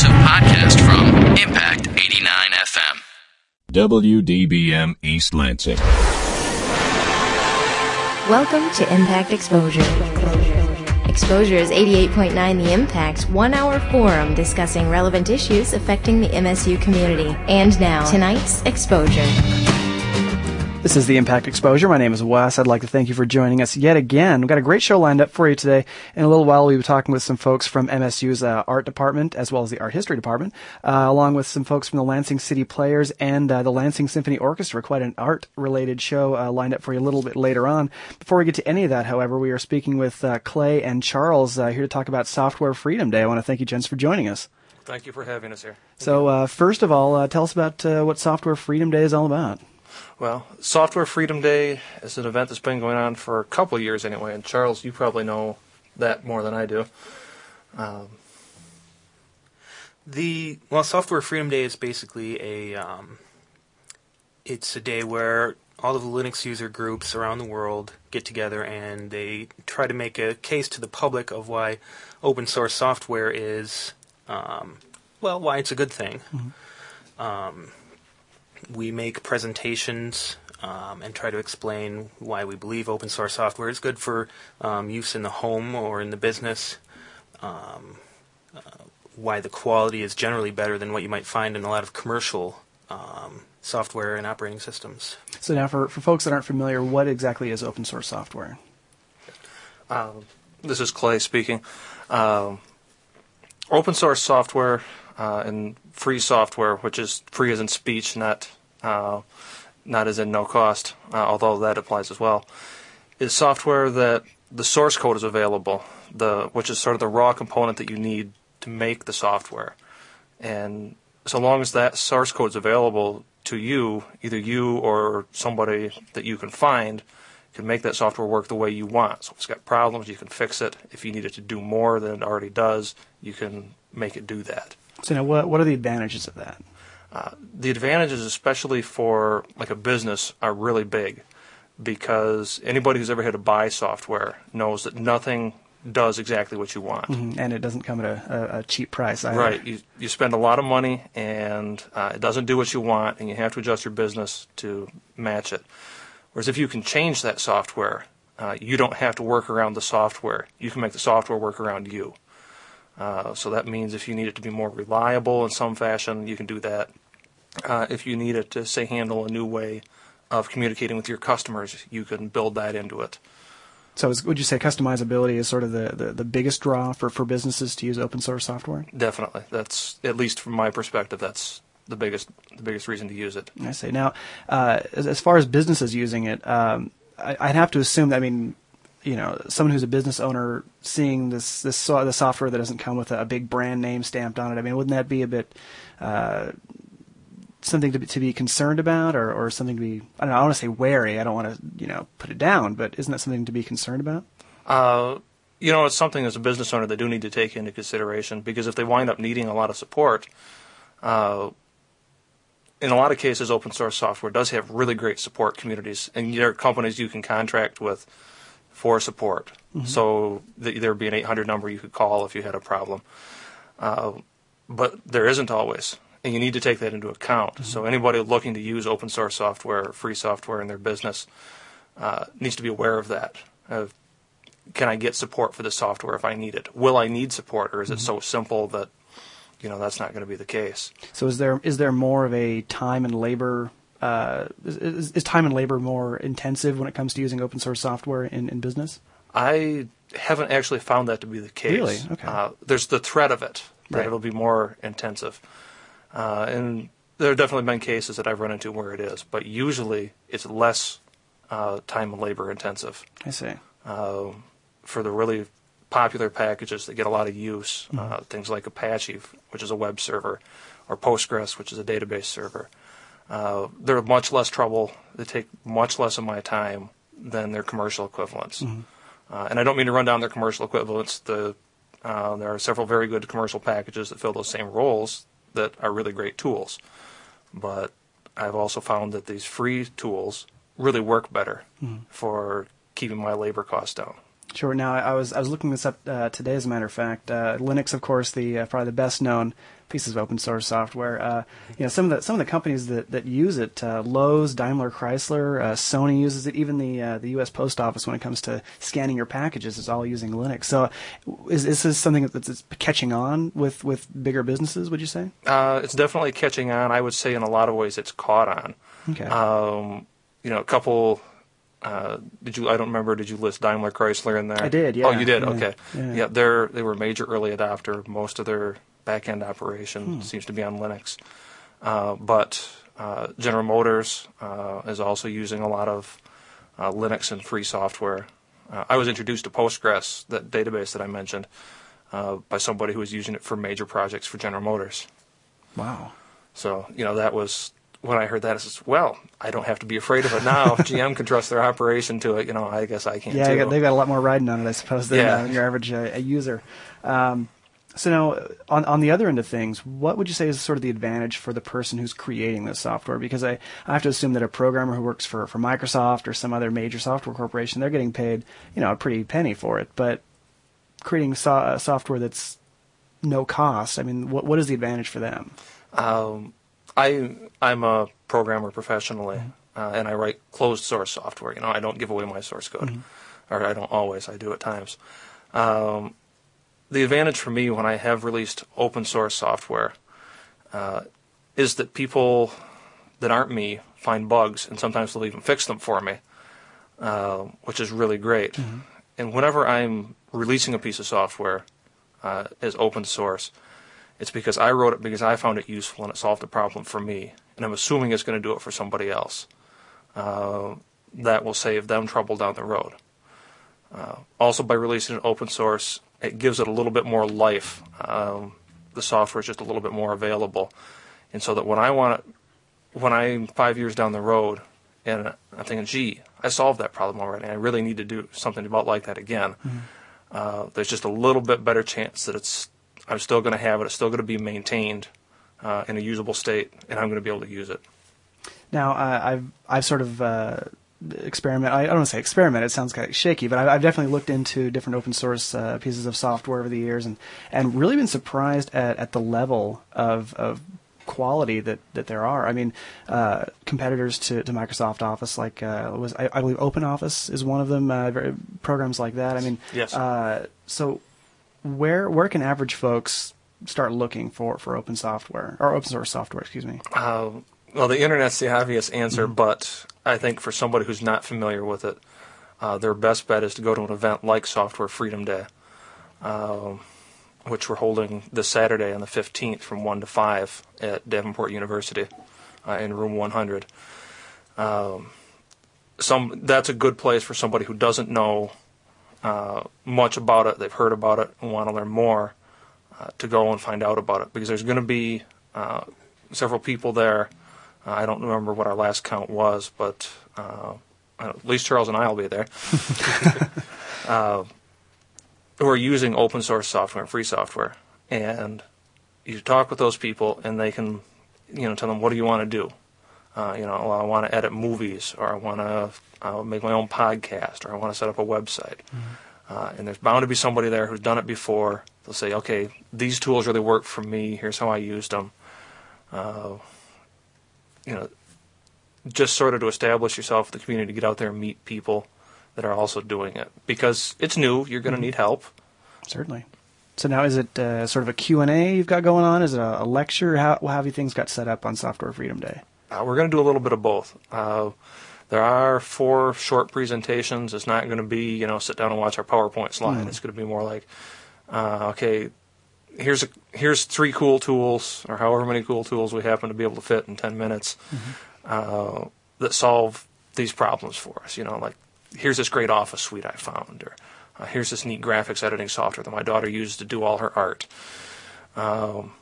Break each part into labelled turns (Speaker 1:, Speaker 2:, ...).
Speaker 1: exclusive podcast from Impact 89 FM.
Speaker 2: WDBM East Lansing.
Speaker 3: Welcome to Impact Exposure. Exposure is 88.9 The Impact's one hour forum discussing relevant issues affecting the MSU community. And now, tonight's Exposure.
Speaker 4: This is the Impact Exposure. My name is Wes. I'd like to thank you for joining us yet again. We've got a great show lined up for you today. In a little while, we'll be talking with some folks from MSU's uh, art department as well as the art history department, uh, along with some folks from the Lansing City Players and uh, the Lansing Symphony Orchestra. Quite an art related show uh, lined up for you a little bit later on. Before we get to any of that, however, we are speaking with uh, Clay and Charles uh, here to talk about Software Freedom Day. I want to thank you, gents, for joining us.
Speaker 5: Thank you for having us here.
Speaker 4: So, first of all, tell us about what Software Freedom Day is all about.
Speaker 5: Well, Software Freedom Day is an event that's been going on for a couple of years anyway, and Charles, you probably know that more than I do. Um,
Speaker 6: the well, Software Freedom Day is basically a um, it's a day where all of the Linux user groups around the world get together and they try to make a case to the public of why open source software is um, well, why it's a good thing. Mm-hmm. Um, we make presentations um, and try to explain why we believe open source software is good for um, use in the home or in the business. Um, uh, why the quality is generally better than what you might find in a lot of commercial um, software and operating systems.
Speaker 4: So now, for, for folks that aren't familiar, what exactly is open source software?
Speaker 5: Um, this is Clay speaking. Um, open source software uh, and free software, which is free as in speech, not uh, not as in no cost, uh, although that applies as well, is software that the source code is available, the which is sort of the raw component that you need to make the software, and so long as that source code is available to you, either you or somebody that you can find can make that software work the way you want. So if it's got problems, you can fix it. If you need it to do more than it already does, you can make it do that.
Speaker 4: So now, what what are the advantages of that?
Speaker 5: Uh, the advantages, especially for like a business, are really big because anybody who's ever had to buy software knows that nothing does exactly what you want,
Speaker 4: mm-hmm. and it doesn't come at a, a cheap price. Either.
Speaker 5: Right, you you spend a lot of money, and uh, it doesn't do what you want, and you have to adjust your business to match it. Whereas if you can change that software, uh, you don't have to work around the software. You can make the software work around you. Uh, so that means if you need it to be more reliable in some fashion, you can do that. Uh, if you need it to, say, handle a new way of communicating with your customers, you can build that into it.
Speaker 4: So, is, would you say customizability is sort of the, the, the, biggest draw for, for businesses to use open source software?
Speaker 5: Definitely. That's at least from my perspective. That's the biggest the biggest reason to use it.
Speaker 4: I say now, uh, as, as, far as businesses using it, um, I, would have to assume that I mean you know someone who's a business owner seeing this this the software that doesn't come with a, big brand name stamped on it. I mean, wouldn't that be a bit uh, something to be, to be concerned about, or, or something to be I don't know. I want to say wary. I don't want to you know put it down, but isn't that something to be concerned about?
Speaker 5: Uh, you know, it's something as a business owner they do need to take into consideration because if they wind up needing a lot of support, uh, in a lot of cases, open source software does have really great support communities, and there are companies you can contract with for support. Mm-hmm. So th- there would be an 800 number you could call if you had a problem. Uh, but there isn't always, and you need to take that into account. Mm-hmm. So anybody looking to use open source software, free software in their business, uh, needs to be aware of that. Of, can I get support for the software if I need it? Will I need support, or is mm-hmm. it so simple that you know that's not going to be the case?
Speaker 4: So is there is there more of a time and labor uh, is, is, time and labor more intensive when it comes to using open source software in, in business?
Speaker 5: I haven't actually found that to be the case.
Speaker 4: Really? Okay. Uh,
Speaker 5: there's the threat of it that
Speaker 4: right.
Speaker 5: it'll be more intensive, uh, and there have definitely been cases that I've run into where it is, but usually it's less uh, time and labor intensive.
Speaker 4: I see.
Speaker 5: Uh, for the really popular packages that get a lot of use,
Speaker 4: mm-hmm.
Speaker 5: Uh, things like Apache, which is a web server, or Postgres, which is a database server. Uh, they're much less trouble. They take much less of my time than their commercial equivalents.
Speaker 4: Mm-hmm.
Speaker 5: Uh, and I don't mean to run down their commercial equivalents. The, uh, there are several very good commercial packages that fill those same roles that are really great tools. But I've also found that these free tools really work better
Speaker 4: mm-hmm.
Speaker 5: for keeping my labor costs down.
Speaker 4: Sure. Now, I was I was looking this up uh, today. As a matter of fact, uh, Linux, of course, the uh, probably the best known pieces of open source software. Uh, you know, some of the some of the companies that, that use it, uh, Lowe's, Daimler, Chrysler, uh, Sony uses it. Even the uh, the U.S. Post Office, when it comes to scanning your packages, is all using Linux. So, is, is this something that's catching on with, with bigger businesses? Would you say?
Speaker 5: Uh, it's definitely catching on. I would say in a lot of ways it's caught on.
Speaker 4: Okay.
Speaker 5: Um, you know, a couple. Uh, did you? I don't remember. Did you list Daimler Chrysler in there?
Speaker 4: I did, Yeah.
Speaker 5: Oh, you did.
Speaker 4: yeah,
Speaker 5: okay.
Speaker 4: yeah.
Speaker 5: they're they were a major early adopter. Most of their back end operation
Speaker 4: Hmm.
Speaker 5: seems to be on Linux. Uh, but uh, General Motors uh, is also using a lot of uh, Linux and free software. Uh, I was introduced to Postgres, that database that I mentioned, uh, by somebody who was using it for major projects for General Motors.
Speaker 4: wow.
Speaker 5: So, you know, that was when I heard that, I said, well, I don't have to be afraid of it now. If GM can trust their operation to it. You know, I guess I can
Speaker 4: Yeah,
Speaker 5: too.
Speaker 4: they got, they've got a lot more riding on it, I suppose, than
Speaker 5: Yeah.
Speaker 4: uh, your average uh, user. Um, so now, on on the other end of things, what would you say is sort of the advantage for the person who's creating this software? Because I, I have to assume that a programmer who works for, for Microsoft or some other major software corporation, they're getting paid, you know, a pretty penny for it. But creating so- uh, software that's no cost, I mean, what what is the advantage for them?
Speaker 5: Um, I I'm a programmer professionally, uh, and I write closed source software. You know, I don't give away my source code, or I don't always. I do at times. Um, the advantage for me when I have released open source software uh, is that people that aren't me find bugs, and sometimes they'll even fix them for me, uh, which is really great. And whenever I'm releasing a piece of software uh, as open source, it's because I wrote it because I found it useful and it solved a problem for me, and I'm assuming it's going to do it for somebody else. Uh, that will save them trouble down the road. Uh, also, by releasing it open source, it gives it a little bit more life. Um, the software is just a little bit more available, and so that when I want when I'm five years down the road, and I'm thinking, "Gee, I solved that problem already. I really need to do something about like that again." Uh, there's just a little bit better chance that it's I'm still going to have it. It's still going to be maintained uh, in a usable state, and I'm going to be able to use it.
Speaker 4: Now, uh, I've I've sort of uh, experiment. I, I don't want to say experiment. It sounds kind of shaky, but I've, I've definitely looked into different open source uh, pieces of software over the years, and and really been surprised at, at the level of of quality that, that there are. I mean, uh, competitors to, to Microsoft Office, like uh, was I, I believe OpenOffice is one of them. Uh, very- programs like that. I mean,
Speaker 5: Yes.
Speaker 4: Uh, so where where can average folks start looking for, for open software or open source software? Excuse me.
Speaker 5: Uh, well, the internet's the obvious answer, but I think for somebody who's not familiar with it, uh, their best bet is to go to an event like Software Freedom Day, um, which we're holding this Saturday on the 15th from 1 to 5 at Davenport University uh, in room 100. Um, some that's a good place for somebody who doesn't know uh, much about it. They've heard about it and want to learn more uh, to go and find out about it because there's going to be uh, several people there. Uh, I don't remember what our last count was, but uh, at least Charles and I will be there. uh, who are using open source software and free software, and you talk with those people, and they can, you know, tell them what do you want to do. Uh, you know, well, I want to edit movies, or I want to uh, make my own podcast, or I want to set up a website. Uh, and there's bound to be somebody there who's done it before. They'll say, okay, these tools really work for me. Here's how I used them. You know, just sort of to establish yourself in the community, get out there and meet people that are also doing it because it's new. You're going to need help.
Speaker 4: Certainly. So now, is it uh, sort of a Q and A you've got going on? Is it a, a lecture? How, how have you things got set up on Software Freedom Day?
Speaker 5: Uh, we're going to do a little bit of both. Uh, there are four short presentations. It's not going to be, you know, sit down and watch our PowerPoint slide. It's going to be more like, uh, okay, here's a, here's three cool tools, or however many cool tools we happen to be able to fit in 10 minutes, uh, that solve these problems for us. You know, like here's this great Office suite I found, or uh, here's this neat graphics editing software that my daughter uses to do all her art. Um,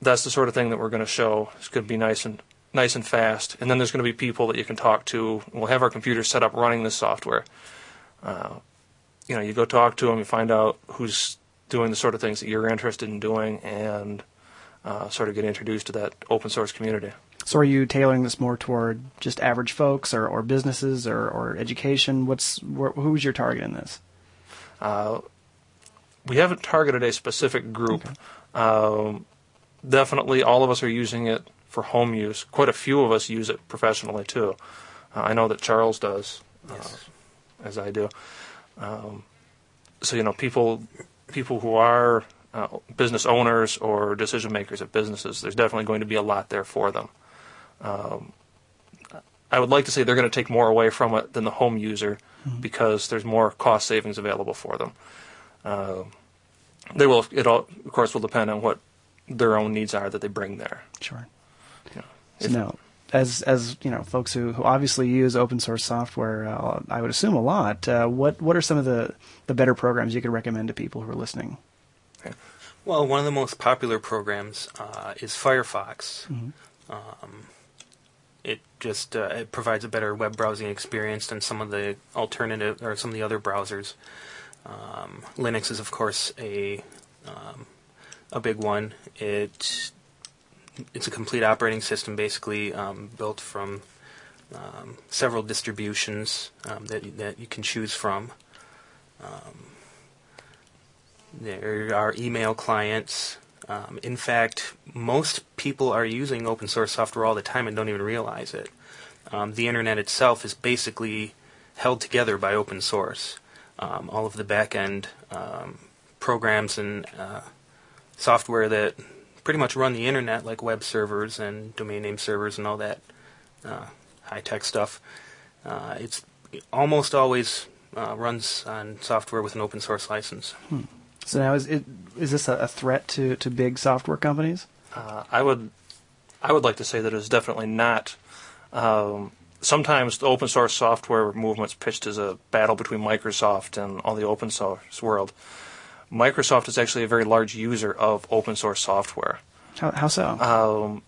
Speaker 5: that's the sort of thing that we're going to show. It's going to be nice and nice and fast. And then there's going to be people that you can talk to. We'll have our computers set up running this software. Uh, you know, you go talk to them, you find out who's doing the sort of things that you're interested in doing, and uh, sort of get introduced to that open source community.
Speaker 4: So, are you tailoring this more toward just average folks, or, or businesses, or, or education? What's wh- who's your target in this?
Speaker 5: Uh, we haven't targeted a specific group. Um, definitely, all of us are using it for home use. Quite a few of us use it professionally too. Uh, I know that Charles does, uh, as I do. Um, so you know, people people who are uh, business owners or decision makers at businesses, there's definitely going to be a lot there for them. Um, I would like to say they're going to take more away from it than the home user because there's more cost savings available for them. Uh, they will. It all, of course, will depend on what their own needs are that they bring there.
Speaker 4: Sure.
Speaker 5: Yeah.
Speaker 4: So
Speaker 5: If-
Speaker 4: now, as as you know, folks who, who obviously use open source software, uh, I would assume a lot. Uh, what what are some of the the better programs you could recommend to people who are listening?
Speaker 6: Well, one of the most popular programs uh, is Firefox.
Speaker 4: Mm-hmm.
Speaker 6: Um, it just uh, it provides a better web browsing experience than some of the alternative or some of the other browsers. Um, Linux is, of course, a um, a big one. It it's a complete operating system, basically um, built from um, several distributions um, that that you can choose from. Um, there are email clients. Um, in fact, most people are using open source software all the time and don't even realize it. The internet itself is basically held together by open source. All of the back end programs and uh, software that pretty much run the internet, like web servers and domain name servers and all that uh, high tech stuff, uh, it's it almost always uh, runs on software with an open source license.
Speaker 4: So now, is it is this a, a threat to, to big software companies?
Speaker 5: Uh, I would, I would like to say that it's definitely not. Um, sometimes the open source software movement's pitched as a battle between Microsoft and all the open source world. Microsoft is actually a very large user of open source software.
Speaker 4: How, how so?
Speaker 5: Um,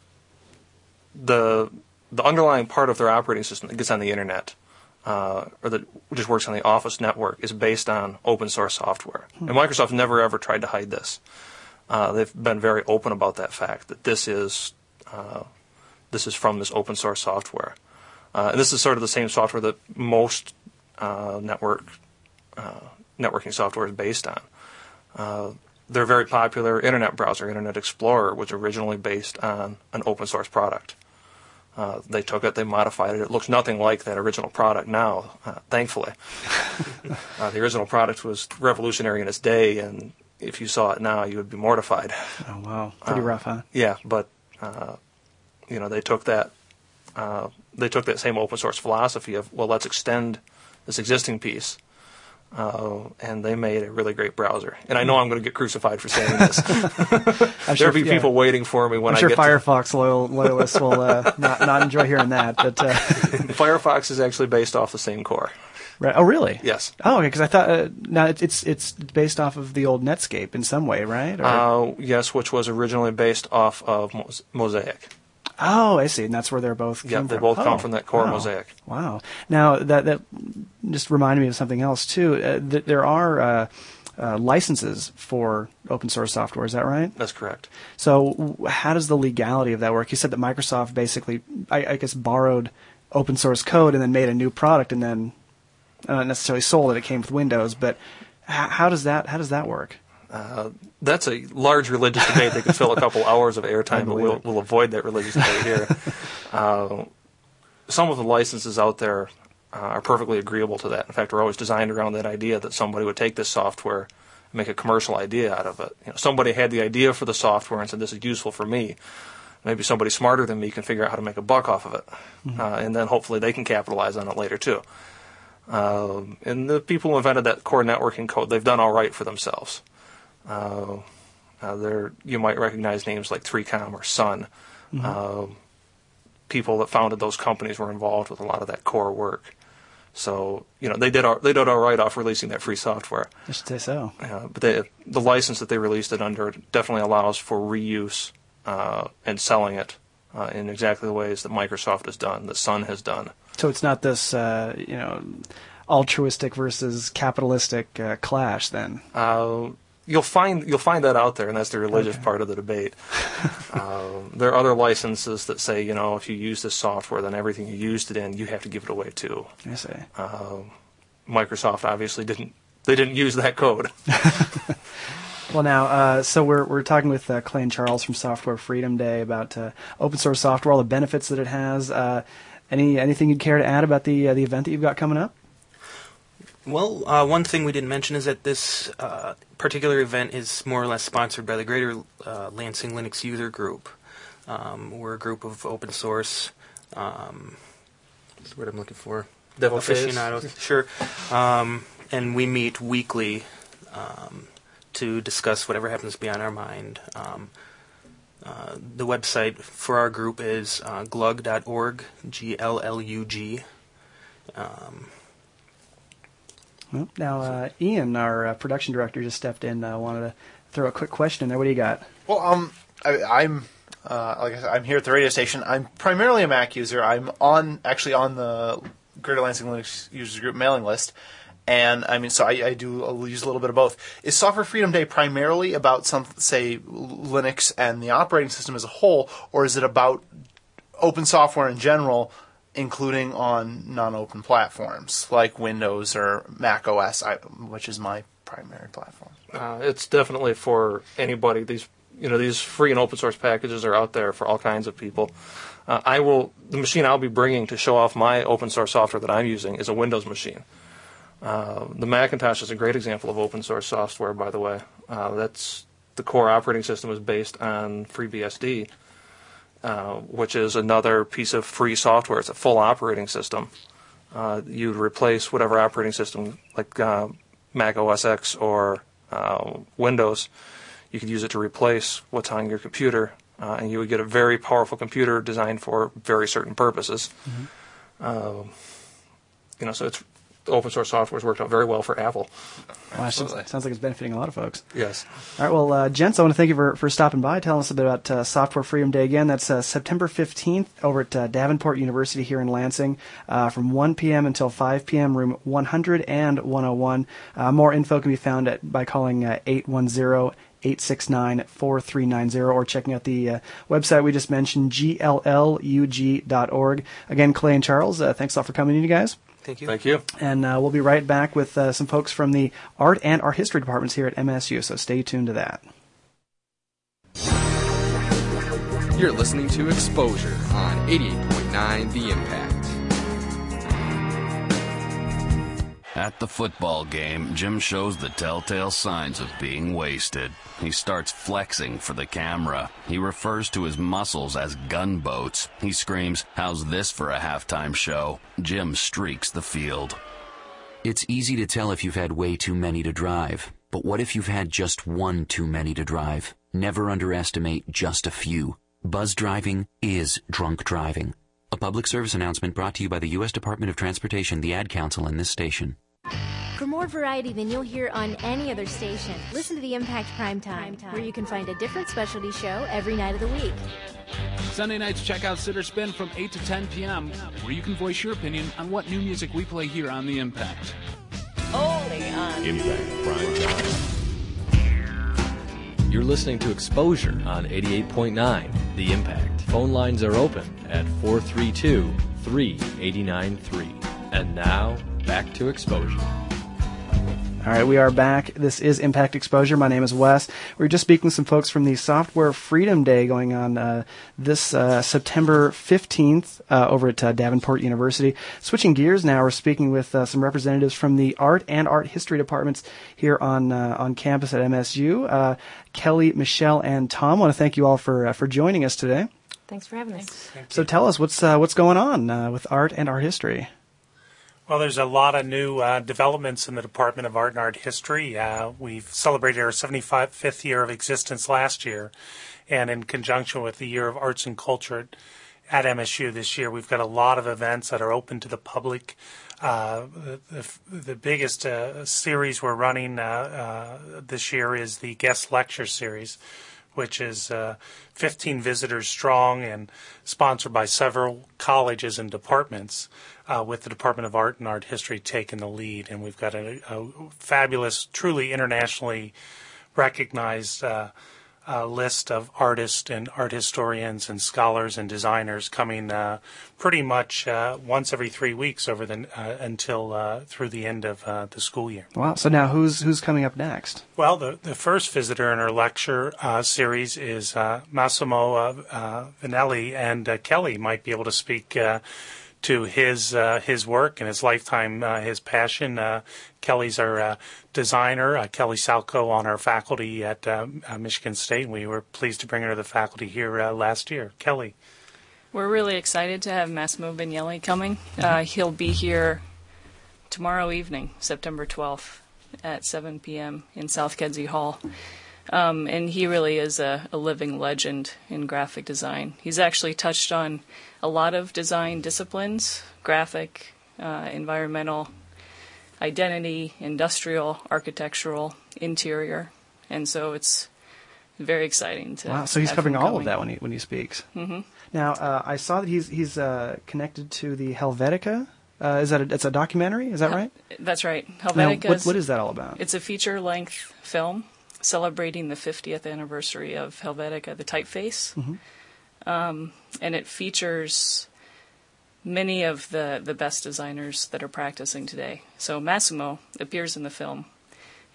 Speaker 5: the the underlying part of their operating system that gets on the internet, uh, or that just works on the Office network, is based on open source software. And Microsoft never ever tried to hide this. Uh, they've been very open about that fact that this is uh, this is from this open source software. Uh, and this is sort of the same software that most uh, network uh, networking software is based on. Uh, their very popular internet browser, Internet Explorer, was originally based on an open source product. Uh, they took it, they modified it. It looks nothing like that original product now, uh, thankfully. uh, the original product was revolutionary in its day, and if you saw it now, you would be mortified.
Speaker 4: oh wow, pretty
Speaker 5: uh,
Speaker 4: rough, huh?
Speaker 5: Yeah, but uh, you know they took that uh, they took that same open source philosophy of well, let's extend this existing piece, uh, and they made a really great browser. And I know I'm going to get crucified for saying this.
Speaker 4: I'm
Speaker 5: There'll be
Speaker 4: yeah.
Speaker 5: people waiting for me when
Speaker 4: I'm sure Firefox loyal, loyalists will uh, not not enjoy hearing that. But uh,
Speaker 5: Firefox is actually based off the same core.
Speaker 4: right, oh really?
Speaker 5: Yes.
Speaker 4: Oh, okay. Because I thought uh, now it's, it's it's based off of the old Netscape in some way, right? Or-
Speaker 5: Uh, yes, which was originally based off of Mos- Mosaic.
Speaker 4: Oh, I see. And that's where they're both.
Speaker 5: Yeah, they
Speaker 4: from.
Speaker 5: both come
Speaker 4: Oh,
Speaker 5: from that core
Speaker 4: wow.
Speaker 5: Mosaic.
Speaker 4: Wow. Now that that just reminded me of something else too. Uh, th- there are uh, uh, licenses for open source software. Is that right?
Speaker 5: That's correct.
Speaker 4: So w- how does the legality of that work? You said that Microsoft basically, I, I guess, borrowed open source code and then made a new product and then uh, not necessarily sold it. It came with Windows, but h- how does that how does that work?
Speaker 5: Uh, that's a large religious debate that could fill a couple hours of airtime, but we'll, we'll avoid that religious debate here. Uh, some of the licenses out there uh, are perfectly agreeable to that. In fact, we're always designed around that idea that somebody would take this software and make a commercial idea out of it. You know, somebody had the idea for the software and said, "This is useful for me." Maybe somebody smarter than me can figure out how to make a buck off of it, uh, and then hopefully they can capitalize on it later too. Um, and the people who invented that core networking code, they've done all right for themselves. Uh, uh, there, you might recognize names like 3Com or Sun. Um, people that founded those companies were involved with a lot of that core work. So you know they did all, they did all right off releasing that free software.
Speaker 4: I should say so.
Speaker 5: Uh, but they, the license that they released it under definitely allows for reuse uh, and selling it uh, in exactly the ways that Microsoft has done, that Sun has done.
Speaker 4: So it's not this uh, you know altruistic versus capitalistic uh, clash then.
Speaker 5: You'll find you'll find that out there, and that's the religious part of the debate. um, there are other licenses that say, you know, if you use this software, then everything you used it in, you have to give it away too.
Speaker 4: I see.
Speaker 5: Um Microsoft obviously didn't they didn't use that code.
Speaker 4: Well, now, uh, so we're we're talking with uh, Clay and Charles from Software Freedom Day about uh, open source software, all the benefits that it has. Uh, any anything you'd care to add about the uh, the event that you've got coming up?
Speaker 6: Well, uh, one thing we didn't mention is that this uh, particular event is more or less sponsored by the Greater uh, Lansing Linux User Group. Um, we're a group of open source. Um, what's the word I'm looking for?
Speaker 5: Devil
Speaker 6: aficionados. sure. Um, and we meet weekly um, to discuss whatever happens to be on our mind. Um, uh, the website for our group is uh, glug.org, G L L U G. Um,
Speaker 4: well, now, uh, Ian, our uh, production director, just stepped in. Uh, wanted to throw a quick question there. What do you got?
Speaker 7: Well, um, I, am uh, like I said, I'm here at the radio station. I'm primarily a Mac user. I'm on actually on the Greater Lansing Linux Users Group mailing list, and I mean, so I, I do I'll use a little bit of both. Is Software Freedom Day primarily about some, say, Linux and the operating system as a whole, or is it about open software in general, including on non-open platforms like Windows or Mac OS, which is my primary platform?
Speaker 5: Uh, it's definitely for anybody. These you know these free and open source packages are out there for all kinds of people. Uh, I will the machine I'll be bringing to show off my open source software that I'm using is a Windows machine. Uh, the Macintosh is a great example of open source software, by the way. Uh, that's the core operating system is based on FreeBSD, uh, which is another piece of free software. It's a full operating system. Uh, you'd replace whatever operating system, like uh, Mac OS X or Windows, you could use it to replace what's on your computer, uh, and you would get a very powerful computer designed for very certain purposes. Mm-hmm. Uh, you know, so it's open source software has worked out very well for Apple.
Speaker 4: Wow, sounds, sounds like it's benefiting a lot of folks.
Speaker 5: Yes.
Speaker 4: All right, well, uh, gents, I want to thank you for, for stopping by, telling us a bit about uh, Software Freedom Day again. That's uh, September 15th over at uh, Davenport University here in Lansing uh, from 1 p.m. until 5 p.m., room 100 and 101. Uh, more info can be found at, by calling 810 869 4390 or checking out the uh, website we just mentioned, glug.org. Again, Clay and Charles, uh, thanks a lot for coming in, you guys.
Speaker 6: Thank you.
Speaker 5: Thank you.
Speaker 4: And uh, we'll be right back with uh, some folks from the art and art history departments here at MSU, so stay tuned to that.
Speaker 8: You're listening to Exposure on 88.9 The Impact.
Speaker 1: At the football game, Jim shows the telltale signs of being wasted. He starts flexing for the camera. He refers to his muscles as gunboats. He screams, How's this for a halftime show? Jim streaks the field.
Speaker 9: It's easy to tell if you've had way too many to drive. But what if you've had just one too many to drive? Never underestimate just a few. Buzz driving is drunk driving. A public service announcement brought to you by the U.S. Department of Transportation, the Ad Council, and this station.
Speaker 3: For more variety than you'll hear on any other station, listen to the Impact Prime Time, where you can find a different specialty show every night of the week.
Speaker 10: Sunday nights, check out Sitter Spin from 8 to 10 p.m., where you can voice your opinion on what new music we play here on The Impact.
Speaker 3: Only on
Speaker 2: Impact Prime Time.
Speaker 11: You're listening to Exposure on 88.9 The Impact. Phone lines are open at 432 3893. And now, back to exposure.
Speaker 4: All right, we are back. This is Impact Exposure. My name is Wes. We are just speaking with some folks from the Software Freedom Day going on uh, this uh, September 15th uh, over at uh, Davenport University. Switching gears now, we're speaking with uh, some representatives from the art and art history departments here on uh, on campus at MSU. Kelly, Michelle, and Tom. I want to thank you all for for joining us today.
Speaker 3: Thanks for having us.
Speaker 4: So tell us what's what's going on with art and art history.
Speaker 12: Well, there's a lot of new uh, developments in the Department of Art and Art History. Uh, we've celebrated our 75th year of existence last year, and in conjunction with the Year of Arts and Culture at MSU this year, we've got a lot of events that are open to the public. Uh, the, the, biggest uh, series we're running uh, uh, this year is the guest lecture series, which is 15 visitors strong and sponsored by several colleges and departments uh, with the Department of Art and Art History taking the lead. And we've got a, a fabulous, truly internationally recognized uh, uh, list of artists and art historians and scholars and designers coming uh, pretty much uh, once every three weeks over the uh, until uh, through the end of uh, the school year.
Speaker 4: Wow. So now who's who's coming up next?
Speaker 12: Well, the the first visitor in our lecture series is Massimo Vignelli, and Kelly might be able to speak to his uh, his work and his lifetime, uh, his passion. Uh, Kelly's our uh, designer, uh, Kelly Salco, on our faculty at uh, Michigan State. We were pleased to bring her to the faculty here last year. Kelly.
Speaker 13: We're really excited to have Massimo Vignelli coming. he'll be here tomorrow evening, September 12th at 7 p.m. in South Kedzie Hall. Um, and he really is a, a, living legend in graphic design. He's actually touched on a lot of design disciplines graphic, uh, environmental, identity, industrial, architectural, interior. And so it's very exciting to.
Speaker 4: Wow! So he's covering all of that when he when he speaks.
Speaker 13: Mm-hmm.
Speaker 4: Now uh, I saw that he's he's uh, connected to the Helvetica. Uh, is that a, it's a documentary? Is that right?
Speaker 13: That's right. Helvetica.
Speaker 4: Now, What, what is that all about?
Speaker 13: It's a feature length film celebrating the 50th anniversary of Helvetica, the typeface.
Speaker 4: Mm-hmm.
Speaker 13: Um, and it features many of the, the best designers that are practicing today. So Massimo appears in the film,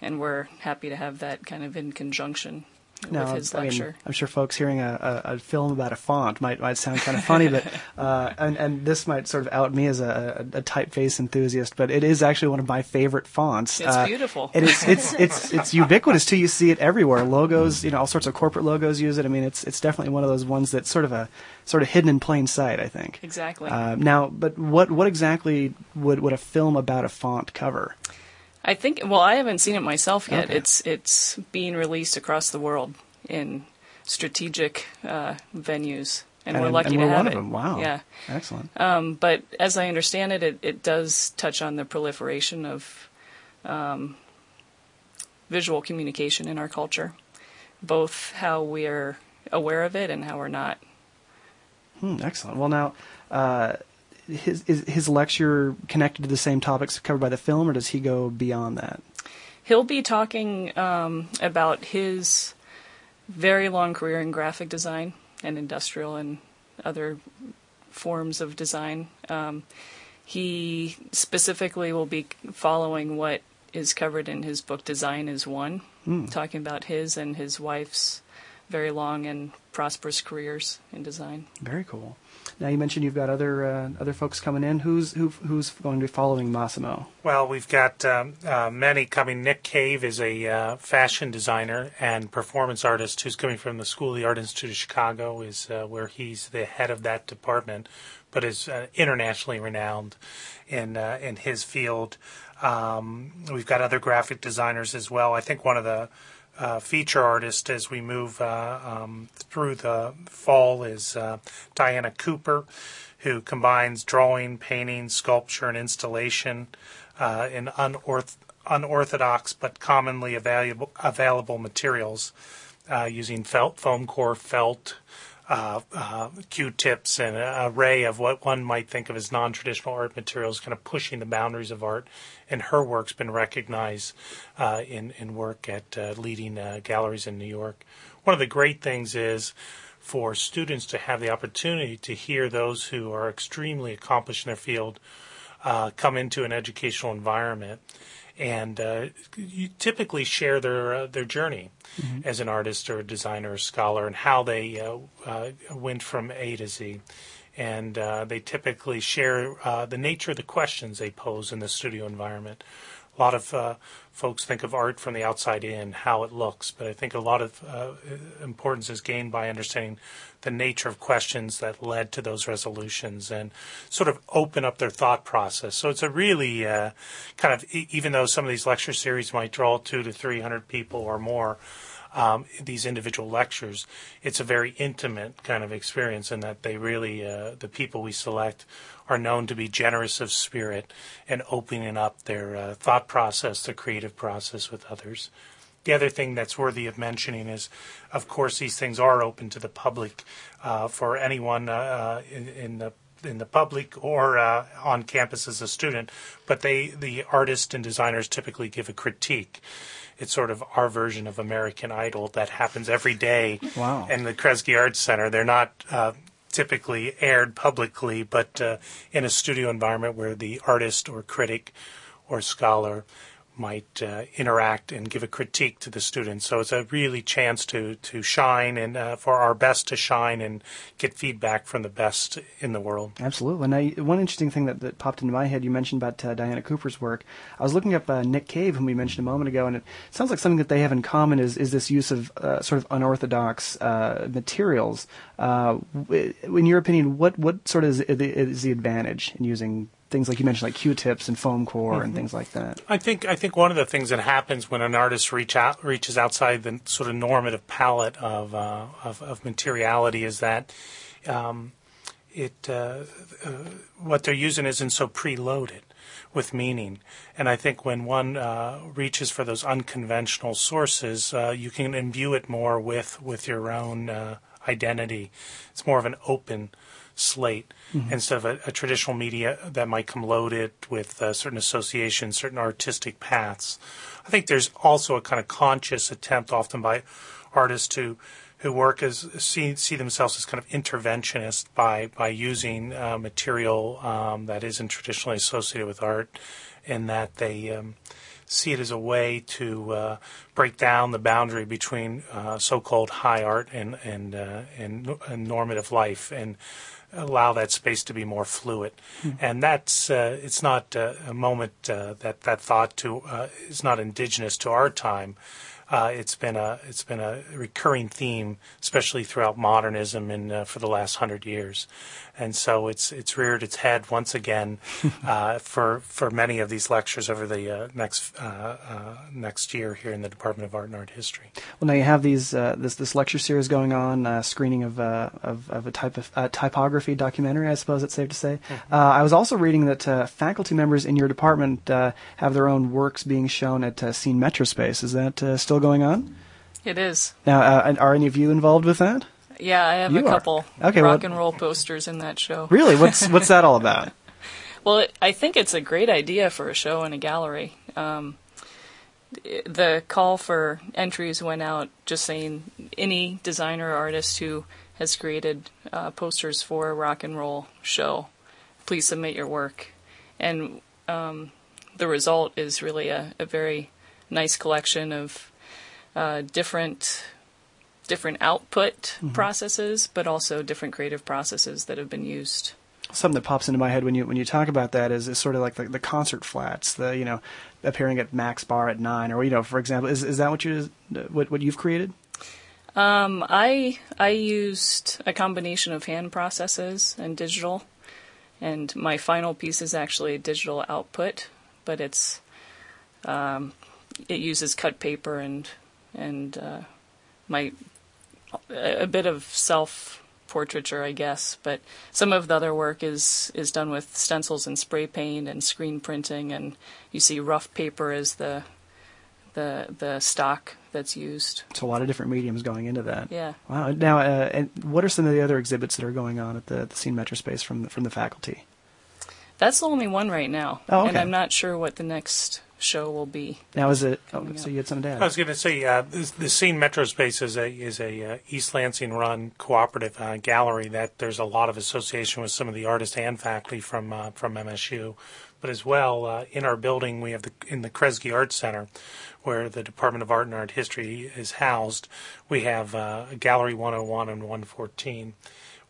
Speaker 13: and we're happy to have that kind of in conjunction
Speaker 4: now,
Speaker 13: with his lecture. I
Speaker 4: mean, I'm sure folks hearing a, a, a, film about a font might might sound kind of funny, but uh, and and this might sort of out me as a, a, typeface enthusiast, but it is actually one of my favorite fonts.
Speaker 13: It's uh, beautiful.
Speaker 4: It is. It's it's it's ubiquitous too. You see it everywhere. Logos, you know, all sorts of corporate logos use it. I mean, it's it's definitely one of those ones that's sort of a sort of hidden in plain sight. I think.
Speaker 13: Exactly.
Speaker 4: Uh, now, but what what exactly would would a film about a font cover?
Speaker 13: I think. Well, I haven't seen it myself yet.
Speaker 4: Okay.
Speaker 13: It's it's being released across the world in strategic uh, venues, and,
Speaker 4: and,
Speaker 13: we're lucky
Speaker 4: and we're
Speaker 13: to have
Speaker 4: one
Speaker 13: it.
Speaker 4: Of them. Wow.
Speaker 13: Yeah.
Speaker 4: Excellent.
Speaker 13: Um, but as I understand it, it, it does touch on the proliferation of um, visual communication in our culture, both how we're aware of it and how we're not.
Speaker 4: Hmm, excellent. Well, now. Uh, his is his lecture connected to the same topics covered by the film, or does he go beyond that?
Speaker 13: He'll be talking um, about his very long career in graphic design and industrial and other forms of design. Um, he specifically will be following what is covered in his book Design is One,
Speaker 4: mm.
Speaker 13: talking about his and his wife's very long and prosperous careers in design.
Speaker 4: Very cool. Now you mentioned you've got other uh, other folks coming in. Who's who, who's going to be following Massimo?
Speaker 12: Well, we've got um, uh, many coming. Nick Cave is a uh, fashion designer and performance artist who's coming from the School of the Art Institute of Chicago. Is uh, where he's the head of that department, but is uh, internationally renowned in uh, in his field. Um, we've got other graphic designers as well. I think one of the uh, feature artist as we move uh, um, through the fall is uh, Diana Cooper, who combines drawing, painting, sculpture, and installation uh, in unorth- unorthodox but commonly available, available materials uh, using felt, foam core felt, uh, uh, Q-tips and an array of what one might think of as non-traditional art materials, kind of pushing the boundaries of art. And her work's been recognized uh, in in work at uh, leading uh, galleries in New York. One of the great things is for students to have the opportunity to hear those who are extremely accomplished in their field uh, come into an educational environment and uh, you typically share their uh, their journey
Speaker 4: mm-hmm.
Speaker 12: as an artist or a designer or scholar and how they uh, uh, went from A to Z. And uh, they typically share uh, the nature of the questions they pose in the studio environment. A lot of folks think of art from the outside in, how it looks, but I think a lot of importance is gained by understanding the nature of questions that led to those resolutions and sort of open up their thought process. So it's a really uh, kind of, even though some of these lecture series might draw two to three hundred people or more, um, these individual lectures, it's a very intimate kind of experience in that they really, uh, the people we select are known to be generous of spirit and opening up their uh, thought process, their creative process with others. The other thing that's worthy of mentioning is, of course, these things are open to the public uh, for anyone uh, uh, in, in, the in the public or uh, on campus as a student. But they, the artists and designers, typically give a critique. It's sort of our version of American Idol that happens every day.
Speaker 4: Wow.
Speaker 12: In the Kresge Arts Center, they're not uh, typically aired publicly, but uh, in a studio environment where the artist or critic or scholar might uh, interact and give a critique to the students. So it's a really chance to to shine and uh, for our best to shine and get feedback from the best in the world.
Speaker 4: Absolutely. You- one interesting thing that, that popped into my head, you mentioned about uh, Diana Cooper's work. I was looking up uh, Nick Cave, whom we mentioned a moment ago, and it sounds like something that they have in common is, is this use of uh, sort of unorthodox uh, materials. In your opinion, what, what sort of is, is the advantage in using things like you mentioned, like Q-tips and foam core and
Speaker 12: Mhm.
Speaker 4: things like that?
Speaker 12: I think I think one of the things that happens when an artist reach out reaches outside the sort of normative palette of uh, of, of materiality is that um, it uh, uh, what they're using isn't so preloaded with meaning. And I think when one uh, reaches for those unconventional sources, uh, you can imbue it more with with your own uh, identity. It's more of an open slate
Speaker 14: Mhm.
Speaker 12: instead of a, a traditional media that might come loaded with uh, certain associations, certain artistic paths. I think there's also a kind of conscious attempt, often by artists, to who work as see see themselves as kind of interventionists by by using uh, material um, that isn't traditionally associated with art, and that they um, see it as a way to uh, break down the boundary between uh, so-called high art and and, uh, and and normative life and allow that space to be more fluid.
Speaker 14: Hmm.
Speaker 12: And that's uh, it's not uh, a moment uh, that that thought to uh, is not indigenous to our time. Uh, it's been a it's been a recurring theme, especially throughout modernism and uh, for the last hundred years, and so it's it's reared its head once again uh, for for many of these lectures over the uh, next uh, uh, next year here in the Department of Art and Art History.
Speaker 4: Well, now you have these uh, this this lecture series going on, uh, screening of, uh, of of a type of uh, typography documentary. I suppose it's safe to say.
Speaker 12: Mhm.
Speaker 4: Uh, I was also reading that uh, faculty members in your department uh, have their own works being shown at uh, Scene Metrospace. Is that uh, still going on?
Speaker 13: It is.
Speaker 4: Now, uh, are any of you involved with that?
Speaker 13: Yeah, I have
Speaker 4: You
Speaker 13: a
Speaker 4: are.
Speaker 13: couple
Speaker 4: Okay,
Speaker 13: rock
Speaker 4: what-
Speaker 13: and roll posters in that show.
Speaker 4: Really? What's what's that all about?
Speaker 13: Well, it, I think it's a great idea for a show in a gallery. Um, the call for entries went out just saying any designer or artist who has created uh, posters for a rock and roll show, please submit your work. And um, the result is really a, a very nice collection of uh, different different output
Speaker 4: Mhm.
Speaker 13: processes, but also different creative processes that have been used.
Speaker 4: Something that pops into my head when you when you talk about that is, is sort of like the, the concert flats, the you know appearing at Mac's Bar at nine, or you know, for example, is is that what you what what you've created?
Speaker 13: Um, I I used a combination of hand processes and digital, and my final piece is actually a digital output, but it's um, it uses cut paper and and uh, my a a bit of self portraiture, I guess. But some of the other work is is done with stencils and spray paint and screen printing, and you see rough paper as the the the stock that's used.
Speaker 4: It's a lot of different mediums going into that.
Speaker 13: Yeah.
Speaker 4: Wow. Now, uh, and what are some of the other exhibits that are going on at the, the Scene Metrospace from the, from the faculty?
Speaker 13: That's the only one right now.
Speaker 4: Oh,
Speaker 13: And. I'm not sure what the next show will be.
Speaker 4: Now, is it? Oh, so you had something to add?
Speaker 12: I was going to say uh, this, the Scene Metro Space is a is a uh, East Lansing run cooperative uh, gallery that there's a lot of association with some of the artists and faculty from uh, from MSU, but as well uh, in our building we have the in the Kresge Art Center, where the Department of Art and Art History is housed. We have uh, Gallery 101 and 114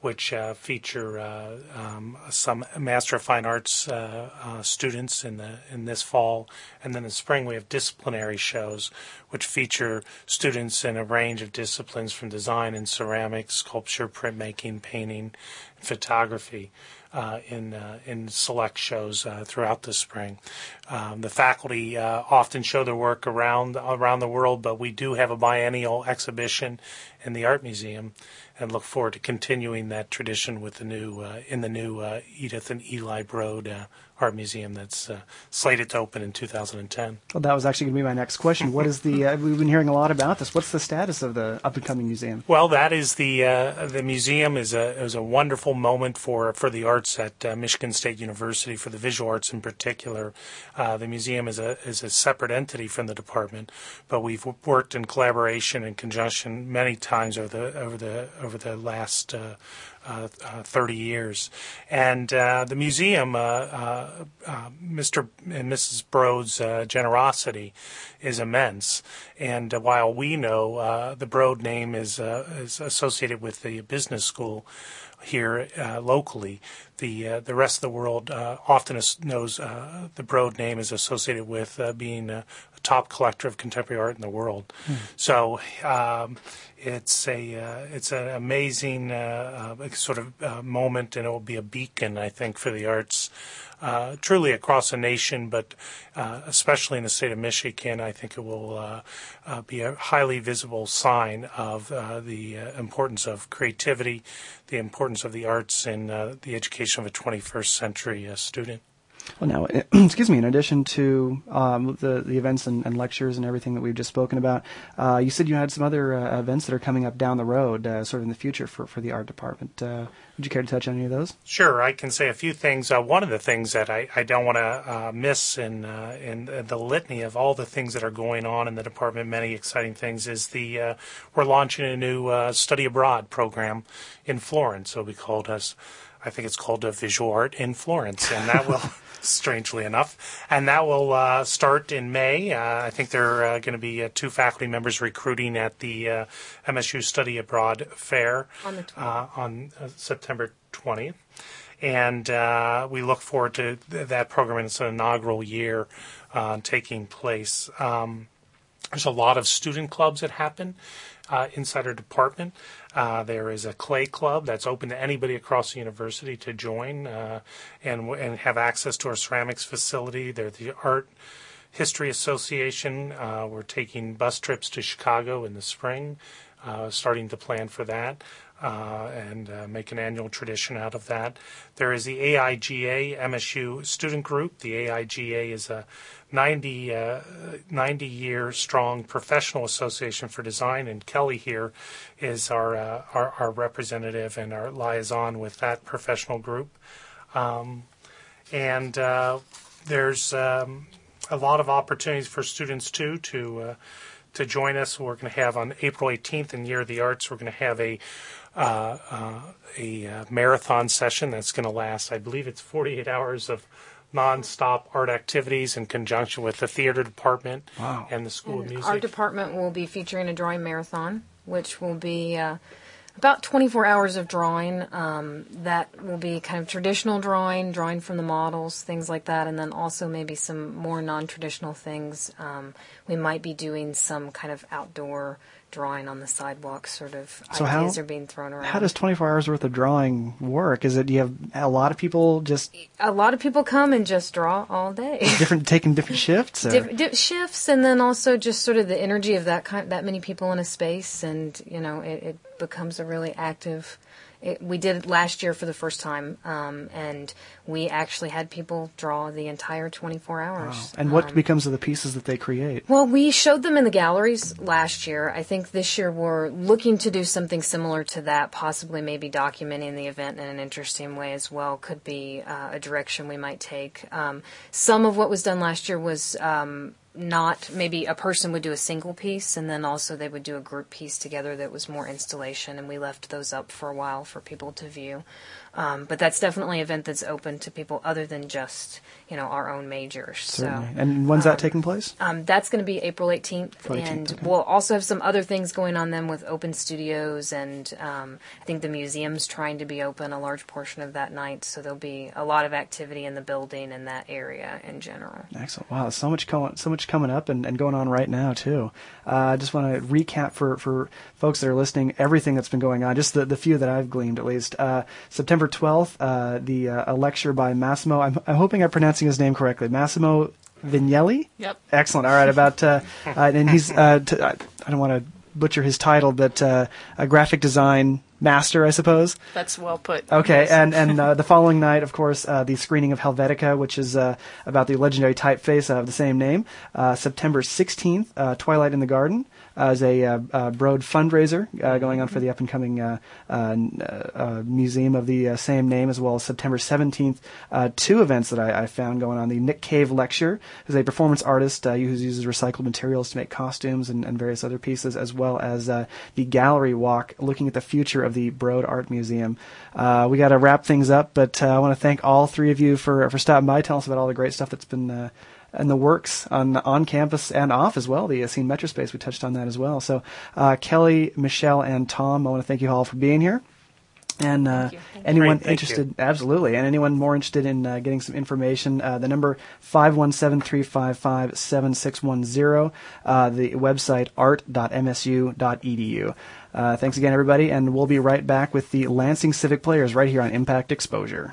Speaker 12: which uh, feature uh, um, some Master of Fine Arts uh, uh, students in the in this fall, and then in spring we have disciplinary shows, which feature students in a range of disciplines from design and ceramics, sculpture, printmaking, painting, and photography. Uh, in uh, in select shows uh, throughout the spring, um, the faculty uh, often show their work around around the world, but we do have a biennial exhibition in the art museum, and look forward to continuing that tradition with the new uh, in the new uh, Edith and Eli Broad Art Museum that's uh, slated to open in 2010.
Speaker 4: Well, that was actually going to be my next question. What is the? Uh, we've been hearing a lot about this. What's the status of the up and coming museum?
Speaker 12: Well, that is the uh, the museum is a is a wonderful moment for for the arts at uh, Michigan State University for the visual arts in particular. Uh, the museum is a is a separate entity from the department, but we've worked in collaboration and conjunction many times over the over the over the last. Uh, uh, uh, 30 years. And uh, the museum, Mr. and Mrs. Broad's generosity is immense. And while we know the Broad name is, is associated with the business school, here uh, locally. The uh, the rest of the world uh, often knows the Broad name is associated with being top collector of contemporary art in the world. Mm. So um, it's a uh, it's an amazing uh, uh, sort of uh, moment, and it will be a beacon, I think, for the arts, uh, truly across the nation, but uh, especially in the state of Michigan. I think it will be a highly visible sign of the importance of creativity, the importance of the arts in the education of a 21st century student.
Speaker 4: Well, now, excuse me. In addition to um, the the events and, and, lectures and everything that we've just spoken about, uh, you said you had some other uh, events that are coming up down the road, uh, sort of in the future for, for the art department. Uh, would you care to touch on any of those?
Speaker 12: Sure, I can say a few things. Uh, one of the things that I, I don't want to uh, miss in in the litany of all the things that are going on in the department, many exciting things, is the we're launching a new study abroad program in Florence. It'll be called us. I think it's called a Visual Art in Florence, and that will strangely enough. And that will uh, start in May. Uh, I think there are uh, going to be uh, two faculty members recruiting at the uh, MSU Study Abroad Fair
Speaker 13: on,
Speaker 12: on September 20th. And we look forward to th- that program in its inaugural year taking place. Um, there's a lot of student clubs that happen uh, inside our department. Uh, there is a clay club that's open to anybody across the university to join uh, and and have access to our ceramics facility. There's the art history association. Uh, we're taking bus trips to Chicago in the spring, uh, starting to plan for that. Uh, and uh, make an annual tradition out of that. There is the AIGA MSU student group. The AIGA is a 90, uh, 90 year strong professional association for design, and Kelly here is our, uh, our, our, representative and our liaison with that professional group. Um, and uh, there's um, a lot of opportunities for students too to to join us. We're going to have on April 18th in Year of the Arts. We're going to have a uh, uh, a marathon session that's going to last. I believe it's 48 hours of nonstop art activities in conjunction with the theater department
Speaker 4: wow.
Speaker 12: and the school
Speaker 14: and
Speaker 12: of music.
Speaker 14: Our department will be featuring a drawing marathon, which will be uh, about 24 hours of drawing. Um, that will be kind of traditional drawing, drawing from the models, things like that, and then also maybe some more non traditional things. Um, we might be doing some kind of outdoor drawing on the sidewalk sort of
Speaker 4: so
Speaker 14: ideas
Speaker 4: how,
Speaker 14: are being thrown around.
Speaker 4: How does 24 hours worth of drawing work? Is it you have a lot of people just
Speaker 14: a lot of people come and just draw all day.
Speaker 4: different taking different shifts.
Speaker 14: Shifts, and then also just sort of the energy of that kind, that many people in a space, and you know, it, it becomes a really active it, we did it last year for the first time, um, and we actually had people draw the entire 24 hours. Wow.
Speaker 4: And what um, becomes of the pieces that they create?
Speaker 14: Well, we showed them in the galleries last year. I think this year we're looking to do something similar to that, possibly maybe documenting the event in an interesting way as well. Could be uh, a direction we might take. Um, some of what was done last year was um, not maybe a person would do a single piece and then also they would do a group piece together that was more installation and we left those up for a while for people to view um, but that's definitely an event that's open to people other than just you know our own majors.
Speaker 4: Certainly.
Speaker 14: So,
Speaker 4: and when's um, that taking place?
Speaker 14: Um, that's going to be April 18th, 18th and okay. we'll also have some other things going on then with open studios, and um, I think the museum's trying to be open a large portion of that night, so there'll be a lot of activity in the building and that area in general.
Speaker 4: Excellent! Wow, so much coming, so much coming up and, and going on right now too. Uh, I just want to recap for for folks that are listening everything that's been going on, just the the few that I've gleaned at least. Uh, September 12th, uh, the uh, a lecture by Massimo. I'm, I'm hoping I'm pronouncing his name correctly. Massimo Vignelli.
Speaker 13: Yep.
Speaker 4: Excellent. All right. About uh, uh, and he's uh, t- I don't want to butcher his title, but uh, a graphic design master, I suppose.
Speaker 13: That's well put.
Speaker 4: Okay, yes. and and uh, the following night, of course, uh, the screening of Helvetica, which is uh, about the legendary typeface of the same name. Uh, September sixteenth, uh, Twilight in the Garden. Is a uh, uh, Broad fundraiser uh, going on for the up and coming uh, uh, uh, museum of the same name, as well as September 17th. Uh, two events that I, I found going on: the Nick Cave Lecture, who's a performance artist who uses recycled materials to make costumes and, and various other pieces, as well as the Gallery Walk, looking at the future of the Broad Art Museum. We got to wrap things up, but I want to thank all three of you for for stopping by, telling us about all the great stuff that's been. In the works on on campus and off as well. The Scene Metrospace, we touched on that as well. So, uh, Kelly, Michelle, and Tom, I want to thank you all for being here. And uh, anyone
Speaker 12: Great,
Speaker 4: interested,
Speaker 12: you.
Speaker 4: absolutely, and anyone more interested in uh, getting some information, uh, the number 517-355-7610, uh, the website art.msu.edu. Uh, thanks again, everybody, and we'll be right back with the Lansing Civic Players right here on Impact Exposure.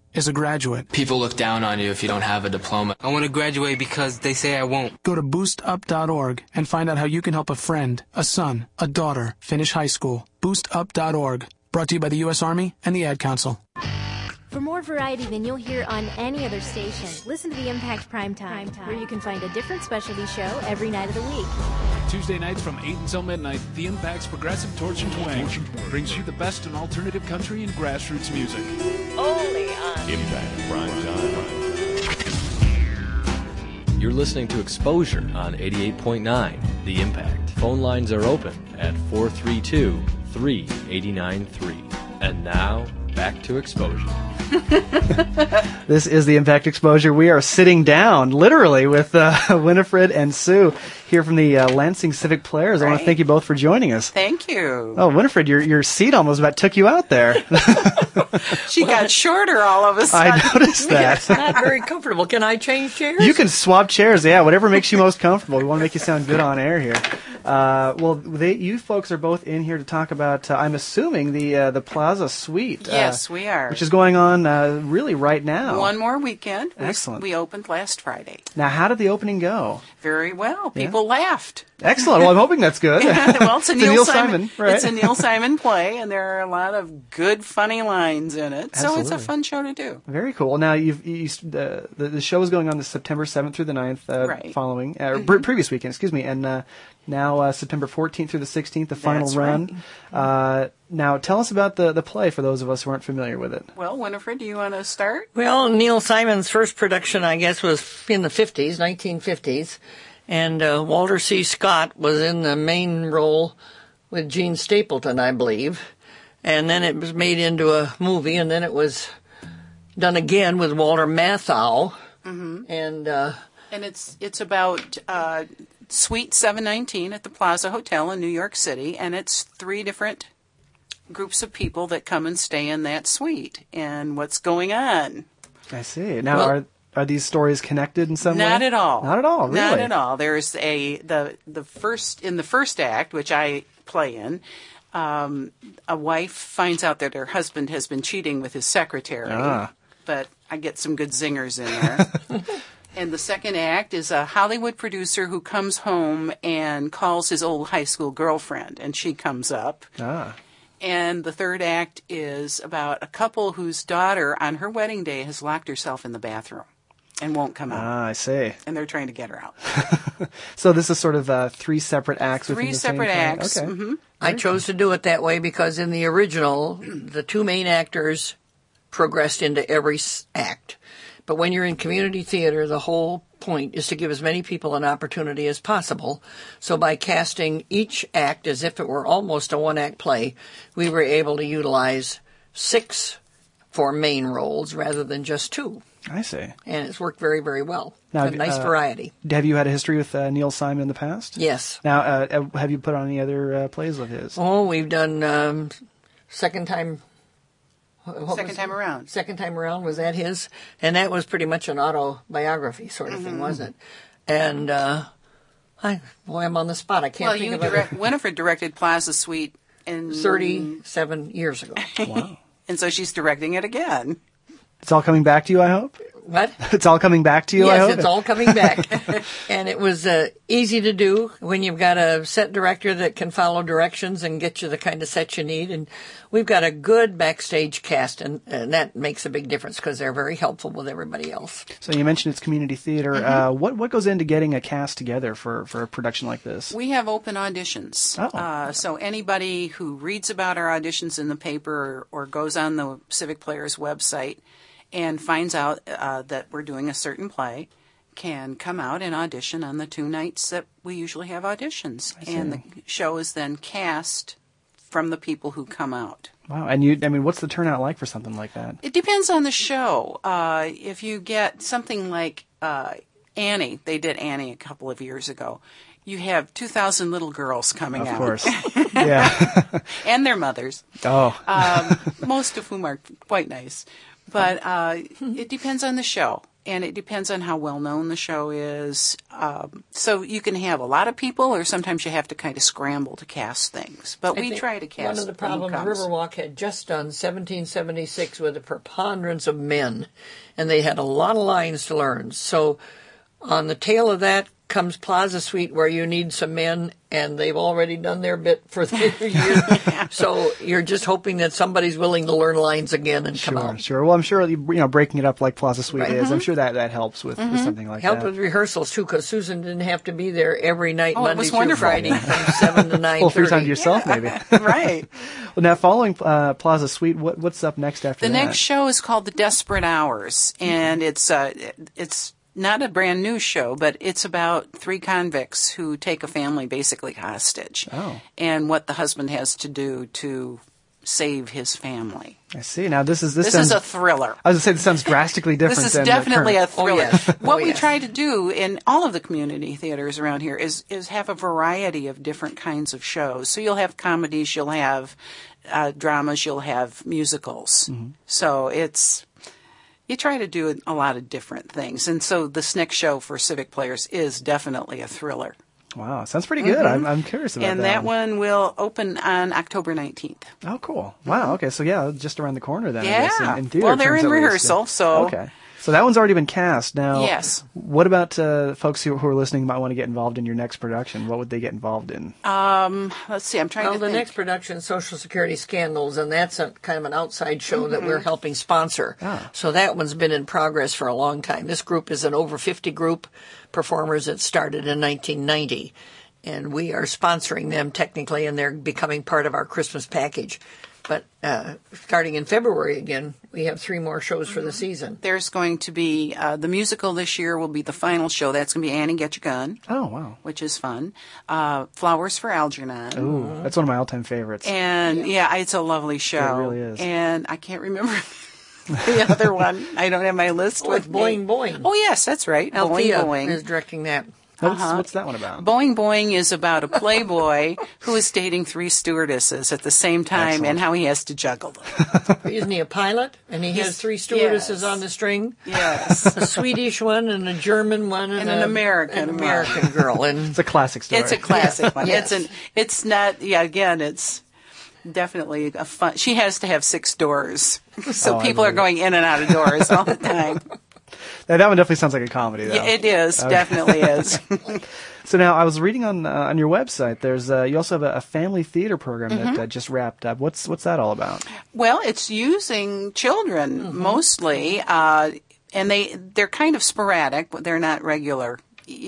Speaker 10: is a graduate.
Speaker 15: People look down on you if you don't have a diploma. I want to graduate because they say I won't.
Speaker 10: Go to boostup.org and find out how you can help a friend, a son, a daughter finish high school. Boostup.org. Brought to you by the U.S. Army and the Ad Council.
Speaker 3: For more variety than you'll hear on any other station, listen to the Impact Primetime, where you can find a different specialty show every night of the week.
Speaker 10: Tuesday nights from 8 until midnight, The Impact's Progressive Torch and Twang brings you the best in alternative country and grassroots music.
Speaker 16: Only on
Speaker 2: Impact Prime Time.
Speaker 11: You're listening to Exposure on 88.9 The Impact. Phone lines are open at 432 3893. And now, back to Exposure.
Speaker 4: This is the Impact Exposure. We are sitting down, literally, with uh, Winifred and Sue here from the uh, Lansing Civic Players. I want to thank you both for joining us.
Speaker 16: Thank you.
Speaker 4: Oh, Winifred, your your seat almost about took you out there.
Speaker 16: She got shorter all of a sudden.
Speaker 4: I noticed that.
Speaker 17: It's not very comfortable. Can I change chairs?
Speaker 4: You can swap chairs, yeah, whatever makes you most comfortable. We want to make you sound good on air here. Uh, well, they, you folks are both in here to talk about, uh, I'm assuming, the uh, the Plaza Suite. uh,
Speaker 16: Yes, we are.
Speaker 4: Which is going on uh, really right now.
Speaker 16: One more weekend.
Speaker 4: Excellent.
Speaker 16: We opened last Friday.
Speaker 4: Now, how did the opening go?
Speaker 16: Very well.
Speaker 4: Yeah.
Speaker 16: People laughed.
Speaker 4: Excellent. Well, I'm hoping that's good.
Speaker 16: well, it's a Neil,
Speaker 4: Simon, right?
Speaker 16: It's a Neil Simon play, and there are a lot of good, funny lines in it. So it's a fun show to do.
Speaker 4: Very cool. Now, you've you, uh, the the show is going on the September 7th through the 9th, uh,
Speaker 16: Right.
Speaker 4: following uh, pre- previous weekend, excuse me, and uh, now uh, September 14th through the 16th, the final
Speaker 16: That's
Speaker 4: run. Uh, now, tell us about the the play for those of us who aren't familiar with it.
Speaker 16: Well, Winifred, do you want to start?
Speaker 17: Well, Neil Simon's first production, I guess, was in the 50s, 1950s. And uh, Walter C. Scott was in the main role with Gene Stapleton, I believe. And then it was made into a movie, and then it was done again with Walter Matthau.
Speaker 16: Mm-hmm.
Speaker 17: And uh,
Speaker 16: And it's it's about uh, Suite 719 at the Plaza Hotel in New York City, and it's three different groups of people that come and stay in that suite. And what's going on?
Speaker 4: I see. Now,
Speaker 16: Well-
Speaker 4: are are these stories connected in some way?
Speaker 16: Not at all.
Speaker 4: Not at all. Really.
Speaker 16: Not at all. There's a the the first in the first act, which I play in. Um, a wife finds out that her husband has been cheating with his secretary,
Speaker 4: Ah.
Speaker 16: but I get some good zingers in there. and the second act is a Hollywood producer who comes home and calls his old high school girlfriend, and she comes up.
Speaker 4: Ah.
Speaker 16: And the third act is about a couple whose daughter, on her wedding day, has locked herself in the bathroom and won't come out.
Speaker 4: Ah, I see.
Speaker 16: And they're trying to get her out.
Speaker 4: So this is sort of uh, three separate acts.
Speaker 16: Three
Speaker 4: the
Speaker 16: separate
Speaker 4: play.
Speaker 16: acts.
Speaker 4: Okay.
Speaker 16: mhm.
Speaker 17: I chose to do it that way because in the original, the two main actors progressed into every act. But when you're in community theater, the whole point is to give as many people an opportunity as possible. So by casting each act as if it were almost a one act play, we were able to utilize six for main roles rather than just two.
Speaker 4: I see.
Speaker 17: And it's worked very, very well.
Speaker 4: Now,
Speaker 17: a nice
Speaker 4: uh,
Speaker 17: variety.
Speaker 4: Have you had a history with uh, Neil Simon in the past?
Speaker 17: Yes.
Speaker 4: Now, uh, uh, have you put on any other uh, plays of his?
Speaker 17: Oh, we've done um, second time. what was
Speaker 16: Second
Speaker 17: it?
Speaker 16: time around.
Speaker 17: Second time around was that his, and that was pretty much an autobiography sort of thing,
Speaker 16: Mhm.
Speaker 17: wasn't it? And uh, I boy, I'm on the spot. I can't
Speaker 16: Well,
Speaker 17: think
Speaker 16: you
Speaker 17: of it.
Speaker 16: direct, Winifred directed Plaza Suite in
Speaker 17: 37 years ago.
Speaker 4: Wow.
Speaker 16: and so she's directing it again.
Speaker 4: It's all coming back to you, I hope.
Speaker 17: What?
Speaker 4: It's all coming back to you, I
Speaker 17: yes, it's all coming back. and it was uh, easy to do when you've got a set director that can follow directions and get you the kind of set you need. And we've got a good backstage cast, and, and that makes a big difference because they're very helpful with everybody else.
Speaker 4: So you mentioned it's community theater.
Speaker 17: Mm-hmm.
Speaker 4: Uh, what what goes into getting a cast together for, for a production like this?
Speaker 16: We have open auditions.
Speaker 4: Oh.
Speaker 16: Uh, so anybody who reads about our auditions in the paper or, or goes on the Civic Players website and finds out uh, that we're doing a certain play can come out and audition on the two nights that we usually have auditions. And the show is then cast from the people who come out.
Speaker 4: Wow. And you, I mean, what's the turnout like for something like that?
Speaker 16: It depends on the show. Uh, if you get something like uh, Annie, they did Annie a couple of years ago. You have 2,000 little girls coming
Speaker 4: Of
Speaker 16: out.
Speaker 4: Of course. yeah.
Speaker 16: and their mothers.
Speaker 4: Oh.
Speaker 16: um, most of whom are quite nice. But uh, it depends on the show, and it depends on how well known the show is. Um, so you can have a lot of people, or sometimes you have to kind of scramble to cast things. But
Speaker 17: I
Speaker 16: we try to cast.
Speaker 17: One of the problems. Riverwalk had just done 1776 with a preponderance of men, and they had a lot of lines to learn. So on the tail of that comes Plaza Suite, where you need some men, and they've already done their bit for the year. so you're just hoping that somebody's willing to learn lines again and come out.
Speaker 4: sure. Well, I'm sure you know breaking it up like Plaza Suite
Speaker 17: Right.
Speaker 4: is. I'm
Speaker 17: Mhm.
Speaker 4: sure that that helps with, with
Speaker 17: Mhm.
Speaker 4: something like
Speaker 17: Help
Speaker 4: that.
Speaker 17: with rehearsals too, because Susan didn't have to be there every night,
Speaker 16: Oh, it
Speaker 17: Monday
Speaker 16: was
Speaker 17: through
Speaker 16: wonderful.
Speaker 17: Friday, from seven to nine
Speaker 4: well, free time to yourself, maybe.
Speaker 16: right.
Speaker 4: Well, now following uh, Plaza Suite, what what's up next after that?
Speaker 16: The
Speaker 4: that?
Speaker 16: next show is called The Desperate Hours, and it's uh, it's not a brand new show, but it's about three convicts who take a family basically hostage,
Speaker 4: Oh.
Speaker 16: and what the husband has to do to save his family.
Speaker 4: I see. Now this is this,
Speaker 16: This,
Speaker 4: sounds,
Speaker 16: is a thriller.
Speaker 4: I was gonna say this sounds drastically different.
Speaker 16: This is definitely a thriller. What
Speaker 17: Oh,
Speaker 16: we try to do in all of the community theaters around here is is have a variety of different kinds of shows. So you'll have comedies, you'll have uh, dramas, you'll have musicals.
Speaker 4: Mm-hmm.
Speaker 16: So it's you try to do a lot of different things. And so this next show for Civic Players is definitely a thriller.
Speaker 4: Wow, sounds pretty good.
Speaker 16: Mhm.
Speaker 4: I'm, I'm curious about
Speaker 16: and
Speaker 4: that.
Speaker 16: And that one will open on October 19th.
Speaker 4: Oh, cool. Wow. Okay, so yeah, just around the corner then. I guess,
Speaker 16: Yeah.
Speaker 4: in, in
Speaker 16: Well, they're in
Speaker 4: least,
Speaker 16: rehearsal, so-
Speaker 4: okay. So that one's already been cast. Now,
Speaker 16: Yes.
Speaker 4: What about uh, folks who, who are listening might want to get involved in your next production? What would they get involved in?
Speaker 16: Um, let's see. I'm trying
Speaker 17: Well,
Speaker 16: to Well,
Speaker 17: the
Speaker 16: think.
Speaker 17: next production, Social Security Scandals, and that's a kind of an outside show that
Speaker 16: Mhm.
Speaker 17: we're helping sponsor.
Speaker 4: Ah.
Speaker 17: So that one's been in progress for a long time. This group is an over 50 group performers that started in 1990. And we are sponsoring them technically, and they're becoming part of our Christmas package. But uh, starting in February again, we have three more shows for the season.
Speaker 16: There's going to be uh, the musical this year will be the final show. That's going to be Annie Get Your Gun.
Speaker 4: Oh, wow.
Speaker 16: Which is fun. Uh, Flowers for Algernon.
Speaker 4: Ooh, that's one of my all-time favorites.
Speaker 16: And yeah. it's a lovely show.
Speaker 4: It really is.
Speaker 16: And I can't remember the other one. I don't have my list
Speaker 17: Oh,
Speaker 16: with
Speaker 17: it's Boing
Speaker 16: me.
Speaker 17: Boing.
Speaker 16: Oh yes, that's right.
Speaker 17: Althea
Speaker 16: Boing Boing.
Speaker 17: is directing that.
Speaker 4: What's,
Speaker 16: Uh-huh.
Speaker 4: what's that one about?
Speaker 16: Boing Boing is about a playboy who is dating three stewardesses at the same time
Speaker 4: Excellent.
Speaker 16: and how he has to juggle them.
Speaker 17: Isn't he a pilot? And he has three stewardesses
Speaker 16: yes.
Speaker 17: on the string?
Speaker 16: Yes.
Speaker 17: a Swedish one and a German one and,
Speaker 16: And an
Speaker 17: a-
Speaker 16: American
Speaker 17: an
Speaker 16: one.
Speaker 17: American girl. And
Speaker 4: It's a classic story.
Speaker 16: It's a classic one.
Speaker 17: Yes.
Speaker 16: It's an. It's not. Yeah. Again, it's definitely a fun. She has to have six doors, so
Speaker 4: Oh,
Speaker 16: people are going in and out of doors all the time.
Speaker 4: That, that one definitely sounds like a comedy, though.
Speaker 16: Yeah, it is.
Speaker 4: Okay.
Speaker 16: Definitely is.
Speaker 4: So now I was reading on uh, on your website. There's uh, you also have a, a family theater program
Speaker 16: Mm-hmm.
Speaker 4: that uh, just wrapped up. What's what's that all about?
Speaker 16: Well, it's using children mostly, uh, and they they're kind of sporadic. but They're not regular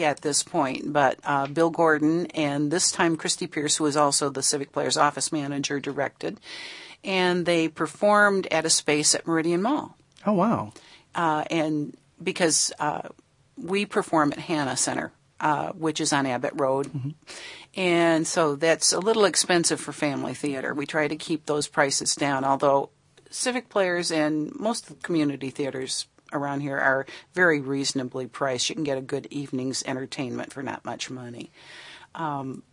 Speaker 16: at this point. But uh, Bill Gordon and this time Christy Pierce, who is also the Civic Players office manager, directed, and they performed at a space at Meridian Mall.
Speaker 4: Oh wow.
Speaker 16: uh, and because uh, we perform at Hannah Center, uh, which is on Abbott Road, and so that's a little expensive for family theater. We try to keep those prices down, although civic players and most of the community theaters around here are very reasonably priced. You can get a good evening's entertainment for not much money. Um,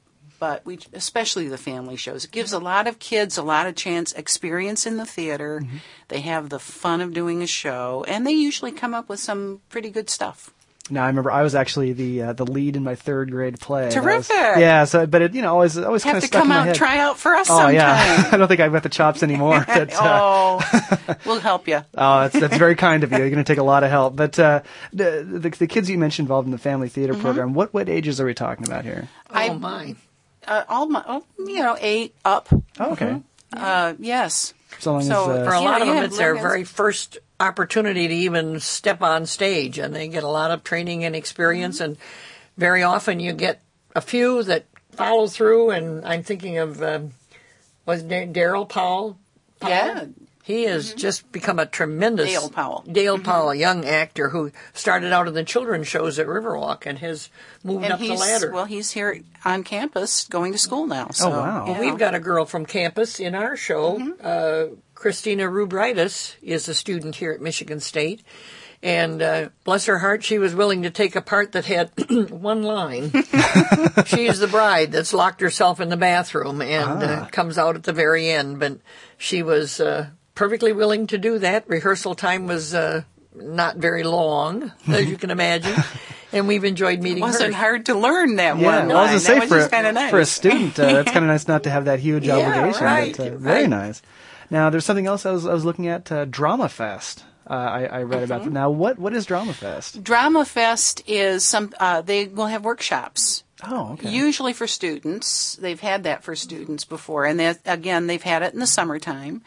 Speaker 16: but we, especially the family shows, it gives a lot of kids a lot of chance experience in the theater. They have the fun of doing a show, and they usually come up with some pretty good stuff.
Speaker 4: Now I remember I was actually the uh, the lead in my third grade play. and I was-
Speaker 16: Terrific.
Speaker 4: yeah. So, but it you know always always kind of stuck
Speaker 16: come
Speaker 4: in my
Speaker 16: out
Speaker 4: head.
Speaker 16: and try out for us
Speaker 4: Oh
Speaker 16: sometime.
Speaker 4: yeah. I don't think I've got the chops anymore. But, uh,
Speaker 16: oh, we'll help you.
Speaker 4: Oh, that's that's very kind of you. You're going to take a lot of help. But uh, the, the the kids you mentioned involved in the family theater
Speaker 16: Mhm.
Speaker 4: program. What what ages are we talking about here?
Speaker 16: I,
Speaker 17: mine.
Speaker 16: Uh, all my, oh, you know, eight up.
Speaker 4: Oh, okay.
Speaker 16: Uh, yes.
Speaker 4: So long
Speaker 16: So,
Speaker 4: as uh,
Speaker 17: For a
Speaker 16: Yeah,
Speaker 17: lot of them,
Speaker 16: yeah,
Speaker 17: it's their
Speaker 16: Logan's-
Speaker 17: very first opportunity to even step on stage, and they get a lot of training and experience.
Speaker 16: Mm-hmm.
Speaker 17: And very often, you get a few that follow through. And I'm thinking of um, was Da- Daryl Powell. Powell?
Speaker 16: Yeah.
Speaker 17: He has just become a tremendous
Speaker 16: Dale Powell.
Speaker 17: Dale
Speaker 16: Mm-hmm.
Speaker 17: Powell, a young actor who started out in the children's shows at Riverwalk and has moved
Speaker 16: And
Speaker 17: up the ladder.
Speaker 16: well, he's here on campus going to school now. So,
Speaker 17: Well,
Speaker 16: yeah.
Speaker 17: We've got a girl from campus in our show.
Speaker 16: Mm-hmm.
Speaker 17: Uh, Christina Rubritis is a student here at Michigan State. And uh, bless her heart, she was willing to take a part that had one line. She's the bride that's locked herself in the bathroom and uh,
Speaker 4: Ah.
Speaker 17: comes out at the very end. But she was uh, perfectly willing to do that. Rehearsal time was uh, not very long, as you can imagine. And we've enjoyed meeting
Speaker 16: It wasn't
Speaker 17: her.
Speaker 16: hard to learn that
Speaker 4: yeah,
Speaker 16: one
Speaker 4: well, I was gonna say for
Speaker 16: just kind of nice.
Speaker 4: for a student, uh, that's kind of nice not to have that huge
Speaker 17: Yeah,
Speaker 4: obligation.
Speaker 17: right,
Speaker 4: but, uh, very nice. Now, there's something else I was I was looking at uh, Drama Fest. Uh, I, I read about
Speaker 16: Mm-hmm.
Speaker 4: it. Now, what what is Drama Fest?
Speaker 16: Drama Fest is some. Uh, they will have workshops.
Speaker 4: Oh, okay.
Speaker 16: Usually for students. They've had that for students before, and that, again, they've had it in the summertime.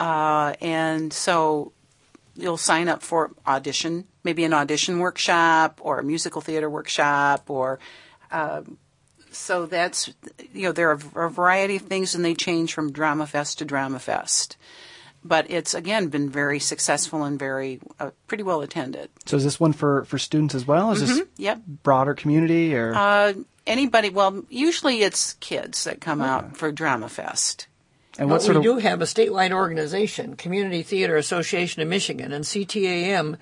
Speaker 16: Uh, and so you'll sign up for audition, maybe an audition workshop or a musical theater workshop, or um, so that's you know there are a variety of things, and they change from Drama Fest to Drama Fest. But it's again been very successful and very uh, pretty well attended.
Speaker 4: So, is this one for for students as well? Is this
Speaker 16: Mhm, Yep.
Speaker 4: broader community or?
Speaker 16: Uh, anybody? Well, usually it's kids that come out for Drama Fest.
Speaker 4: And
Speaker 17: But
Speaker 4: what sort
Speaker 17: we
Speaker 4: of
Speaker 17: do have a statewide organization, Community Theater Association of Michigan, and CTAM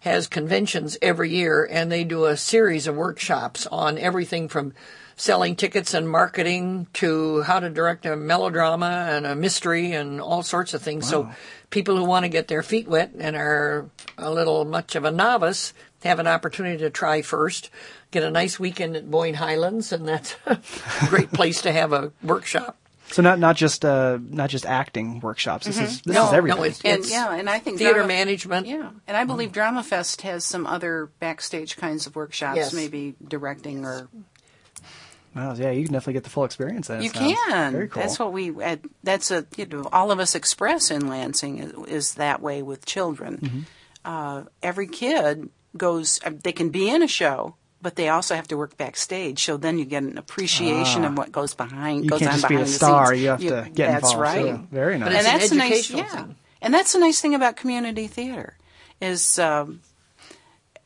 Speaker 17: has conventions every year, and they do a series of workshops on everything from selling tickets and marketing to how to direct a melodrama and a mystery and all sorts of things. So people who want to get their feet wet and are a little much of a novice have an opportunity to try first. Get a nice weekend at Boyne Highlands, and that's a great place to have a workshop.
Speaker 4: So not not just uh not just acting workshops. This is this
Speaker 17: No,
Speaker 4: is
Speaker 17: no,
Speaker 4: everything.
Speaker 17: it's-
Speaker 16: And yeah, and I think
Speaker 17: theater
Speaker 16: Drama-
Speaker 17: management.
Speaker 16: Yeah, and I believe Drama Fest has some other backstage kinds of workshops,
Speaker 17: Yes.
Speaker 16: maybe directing or
Speaker 4: Wow, yeah, you can definitely get the full experience. Then it
Speaker 16: you can.
Speaker 4: Very cool.
Speaker 16: That's what we. Uh, that's a you know all of us express in Lansing is, is that way with children.
Speaker 4: Mm-hmm.
Speaker 16: Uh, every kid goes. Uh, they can be in a show. But they also have to work backstage, so then you get an appreciation
Speaker 4: Ah.
Speaker 16: of what goes behind.
Speaker 4: You
Speaker 16: goes
Speaker 4: can't
Speaker 16: on
Speaker 4: just be a star,
Speaker 16: scenes.
Speaker 4: you have to get
Speaker 16: That's
Speaker 4: involved,
Speaker 16: right.
Speaker 4: so very nice.
Speaker 17: But it's
Speaker 16: and
Speaker 17: an
Speaker 16: that's a nice,
Speaker 17: educational
Speaker 16: yeah.
Speaker 17: thing.
Speaker 16: And that's the nice thing about community theater is um,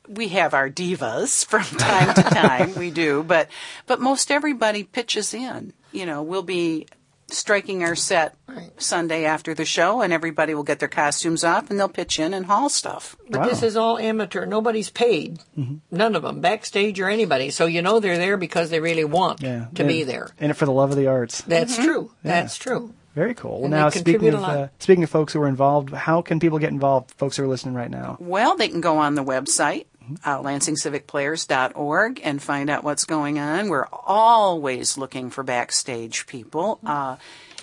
Speaker 16: we have our divas from time to time. we do, but but most everybody pitches in. You know, we'll be striking our set Sunday after the show, and everybody will get their costumes off, and they'll pitch in and haul stuff.
Speaker 17: But this is all amateur. Nobody's paid.
Speaker 4: Mm-hmm.
Speaker 17: None of them, backstage or anybody. So you know they're there because they really want
Speaker 4: yeah,
Speaker 17: to
Speaker 4: in-
Speaker 17: be there.
Speaker 4: And for the love of the arts.
Speaker 17: That's true.
Speaker 4: Yeah.
Speaker 17: That's true.
Speaker 4: Very cool. Well,
Speaker 17: And
Speaker 4: now speaking of uh, speaking of folks who are involved, how can people get involved? Folks who are listening right now.
Speaker 16: Well, they can go on the website, uh, lansingcivicplayers.org, and find out what's going on. We're always looking for backstage people. Uh,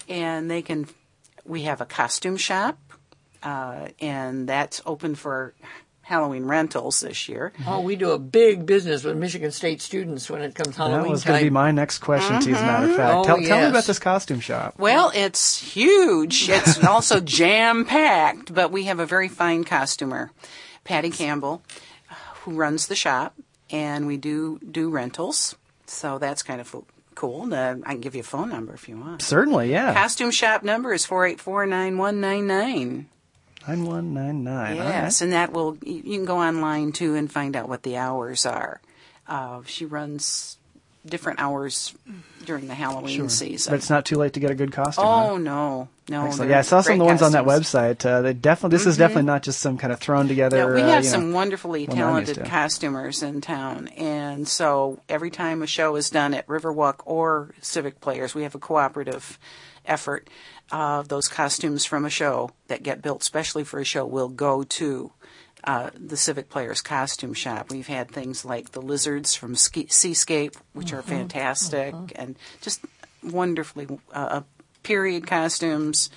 Speaker 16: and they can, we have a costume shop, uh, and that's open for Halloween rentals this year.
Speaker 17: Oh, we do a big business with Michigan State students when it comes Halloween
Speaker 4: that was going to be my next question to you, as a matter of fact.
Speaker 17: Oh,
Speaker 4: tell, tell me about this costume shop.
Speaker 16: Well, it's huge. It's also jam packed, but we have a very fine costumer, Patty Campbell, who runs the shop, and we do do rentals. So that's kind of cool. Uh, I can give you a phone number if you want.
Speaker 4: Certainly, yeah.
Speaker 16: Costume shop number is four eight four nine one nine nine.
Speaker 4: Nine one nine nine.
Speaker 16: Yes, and that will you you can go online too and find out what the hours are. Uh, she runs different hours during the Halloween
Speaker 4: Sure.
Speaker 16: season.
Speaker 4: But it's not too late to get a good costume.
Speaker 16: Oh
Speaker 4: huh?
Speaker 16: no, no!
Speaker 4: Excellent. Yeah, I saw some of the ones on that website. Uh, they definitely. This is
Speaker 16: Mhm.
Speaker 4: definitely not just some kind of thrown together.
Speaker 16: Yeah, we
Speaker 4: uh,
Speaker 16: have
Speaker 4: you know,
Speaker 16: some wonderfully
Speaker 4: one I'm used
Speaker 16: talented
Speaker 4: to.
Speaker 16: costumers in town, and so every time a show is done at Riverwalk or Civic Players, we have a cooperative effort. Uh, those costumes from a show that get built, specially for a show, will go to uh, the Civic Players Costume Shop. We've had things like the lizards from Ski- Seascape, which are
Speaker 17: Mhm.
Speaker 16: fantastic, and just wonderfully uh, period costumes.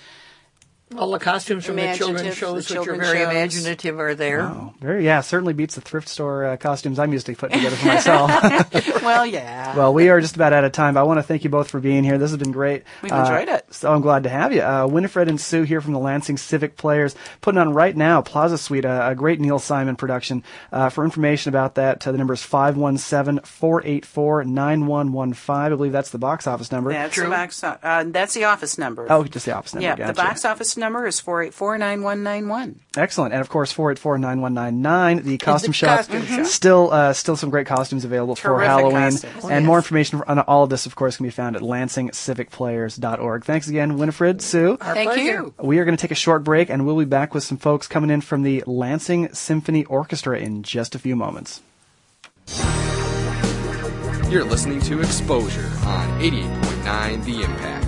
Speaker 17: All the costumes from the children's shows,
Speaker 16: the
Speaker 17: which are very
Speaker 16: shows.
Speaker 17: imaginative, are there.
Speaker 4: Wow. Very, yeah, certainly beats the thrift store uh, costumes I'm used to putting together for myself.
Speaker 16: well, yeah.
Speaker 4: well, we are just about out of time, but I want to thank you both for being here. This has been great.
Speaker 16: We've enjoyed
Speaker 4: Uh,
Speaker 16: it.
Speaker 4: So I'm glad to have you. Uh, Winifred and Sue here from the Lansing Civic Players, putting on right now Plaza Suite, a, a great Neil Simon production. Uh, for information about that, uh, the number is 517-484-9115. I believe that's the box office number.
Speaker 16: That's the box. Uh, that's the office number.
Speaker 4: Oh, just the office number.
Speaker 16: Yeah,
Speaker 4: Gotcha.
Speaker 16: the box office number is four eight four nine one nine one.
Speaker 4: Excellent, and of course, four eight four nine one nine nine. The costume shop,
Speaker 16: costume shop.
Speaker 4: still, uh, still some great costumes available for Halloween.
Speaker 16: costumes.
Speaker 4: And
Speaker 16: yes.
Speaker 4: more information on all of this, of course, can be found at lansingcivicplayers.org. Thanks again, Winifred, Sue.
Speaker 16: Thank you.
Speaker 4: We are going to take a short break, and we'll be back with some folks coming in from the Lansing Symphony Orchestra in just a few moments.
Speaker 8: You're listening to Exposure on 88.9 The Impact.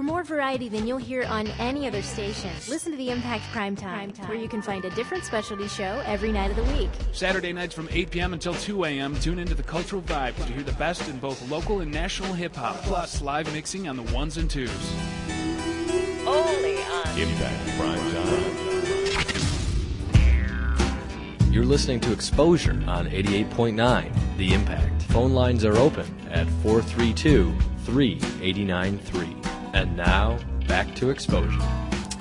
Speaker 3: For more variety than you'll hear on any other station, listen to the Impact Prime Time, where you can find a different specialty show every night of the week.
Speaker 18: Saturday nights from 8 p.m. until 2 a.m. Tune into the Cultural Vibe to hear the best in both local and national hip hop, plus live mixing on the ones and twos.
Speaker 19: Only on
Speaker 2: Impact Prime Time.
Speaker 11: You're listening to Exposure on 88.9 The Impact. Phone lines are open at 432 3893. And now, back to Exposure.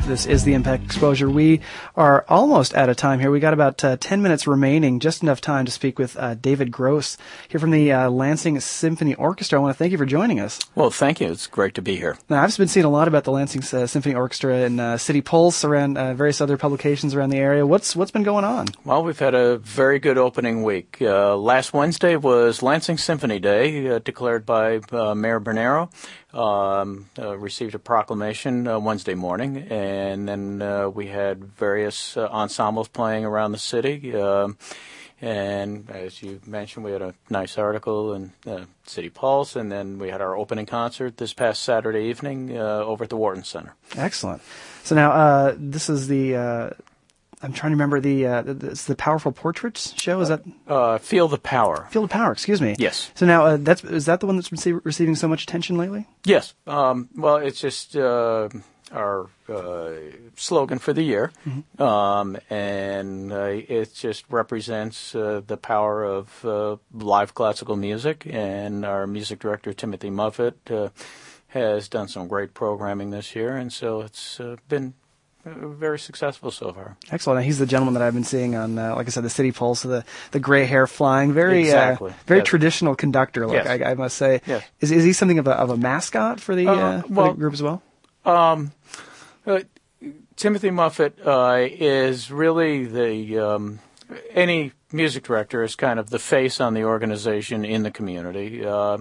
Speaker 4: This is the Impact Exposure. We are almost out of time here. We got about uh, 10 minutes remaining, just enough time to speak with uh, David Gross here from the uh, Lansing Symphony Orchestra. I want to thank you for joining us.
Speaker 20: Well, thank you. It's great to be here.
Speaker 4: Now, I've been seeing a lot about the Lansing uh, Symphony Orchestra in uh, City Pulse, around uh, various other publications around the area. What's what's been going on?
Speaker 20: Well, we've had a very good opening week. Uh, last Wednesday was Lansing Symphony Day, uh, declared by uh, Mayor Bernero. Um, uh, received a proclamation uh, Wednesday morning, and then uh, we had various uh, ensembles playing around the city. Um, and as you mentioned, we had a nice article in uh, City Pulse, and then we had our opening concert this past Saturday evening uh, over at the Wharton Center.
Speaker 4: Excellent. So now this is the. Uh, I'm trying to remember the. Uh, it's the Powerful Portraits show. Is that
Speaker 20: Uh, Feel the Power.
Speaker 4: Feel the Power? Excuse me.
Speaker 20: Yes.
Speaker 4: So now uh, that's is that the one that's rece- receiving so much attention lately?
Speaker 20: Yes. Um, well, it's just uh, our uh, slogan for the year, um, and uh, it just represents uh, the power of uh, live classical music. And our music director Timothy Muffitt uh, has done some great programming this year, and so it's uh, been uh, very successful so far.
Speaker 4: Excellent. He's the gentleman that I've been seeing on, uh, like I said, the City Pulse, the the gray hair flying, very
Speaker 20: Exactly.
Speaker 4: uh, very
Speaker 20: Yes.
Speaker 4: traditional conductor look.
Speaker 20: Yes.
Speaker 4: I, I must say.
Speaker 20: Yes.
Speaker 4: Is is he something of a of a mascot for the,
Speaker 20: Uh,
Speaker 4: uh, for the group as well?
Speaker 20: Um, uh, Timothy Muffitt uh, is really the um, any music director is kind of the face on the organization in the community, uh,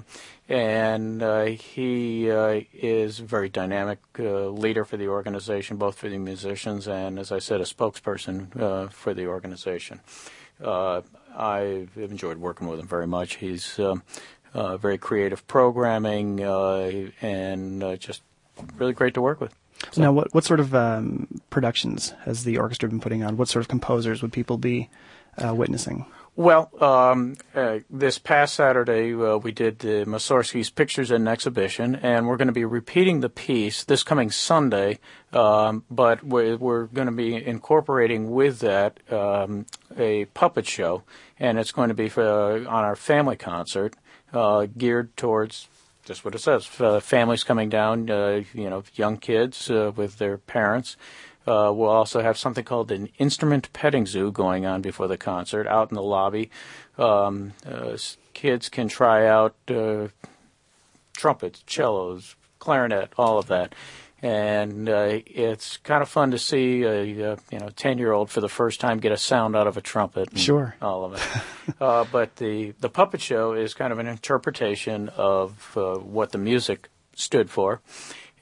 Speaker 20: and uh, he uh, is a very dynamic uh, leader for the organization, both for the musicians and, as I said, a spokesperson uh, for the organization. Uh, I've enjoyed working with him very much. He's very creative programming and just really great to work with.
Speaker 4: So now, what what sort of um, productions has the orchestra been putting on? What sort of composers would people be uh, witnessing?
Speaker 20: Well, um, uh, this past Saturday uh, we did uh, Mussorgsky's Pictures in Exhibition, and we're going to be repeating the piece this coming Sunday. Um, but we're, we're going to be incorporating with that um, a puppet show, and it's going to be for, uh, on our family concert, uh, geared towards just what it says: families coming down, uh, you know, young kids uh, with their parents. Uh, we'll also have something called an instrument petting zoo going on before the concert out in the lobby. Um, uh, kids can try out uh, trumpets, cellos, clarinet, all of that. and uh, it's kind of fun to see a, a you know ten year old for the first time get a sound out of a trumpet.
Speaker 4: Sure.
Speaker 20: all of it. uh, but the the puppet show is kind of an interpretation of uh, what the music stood for,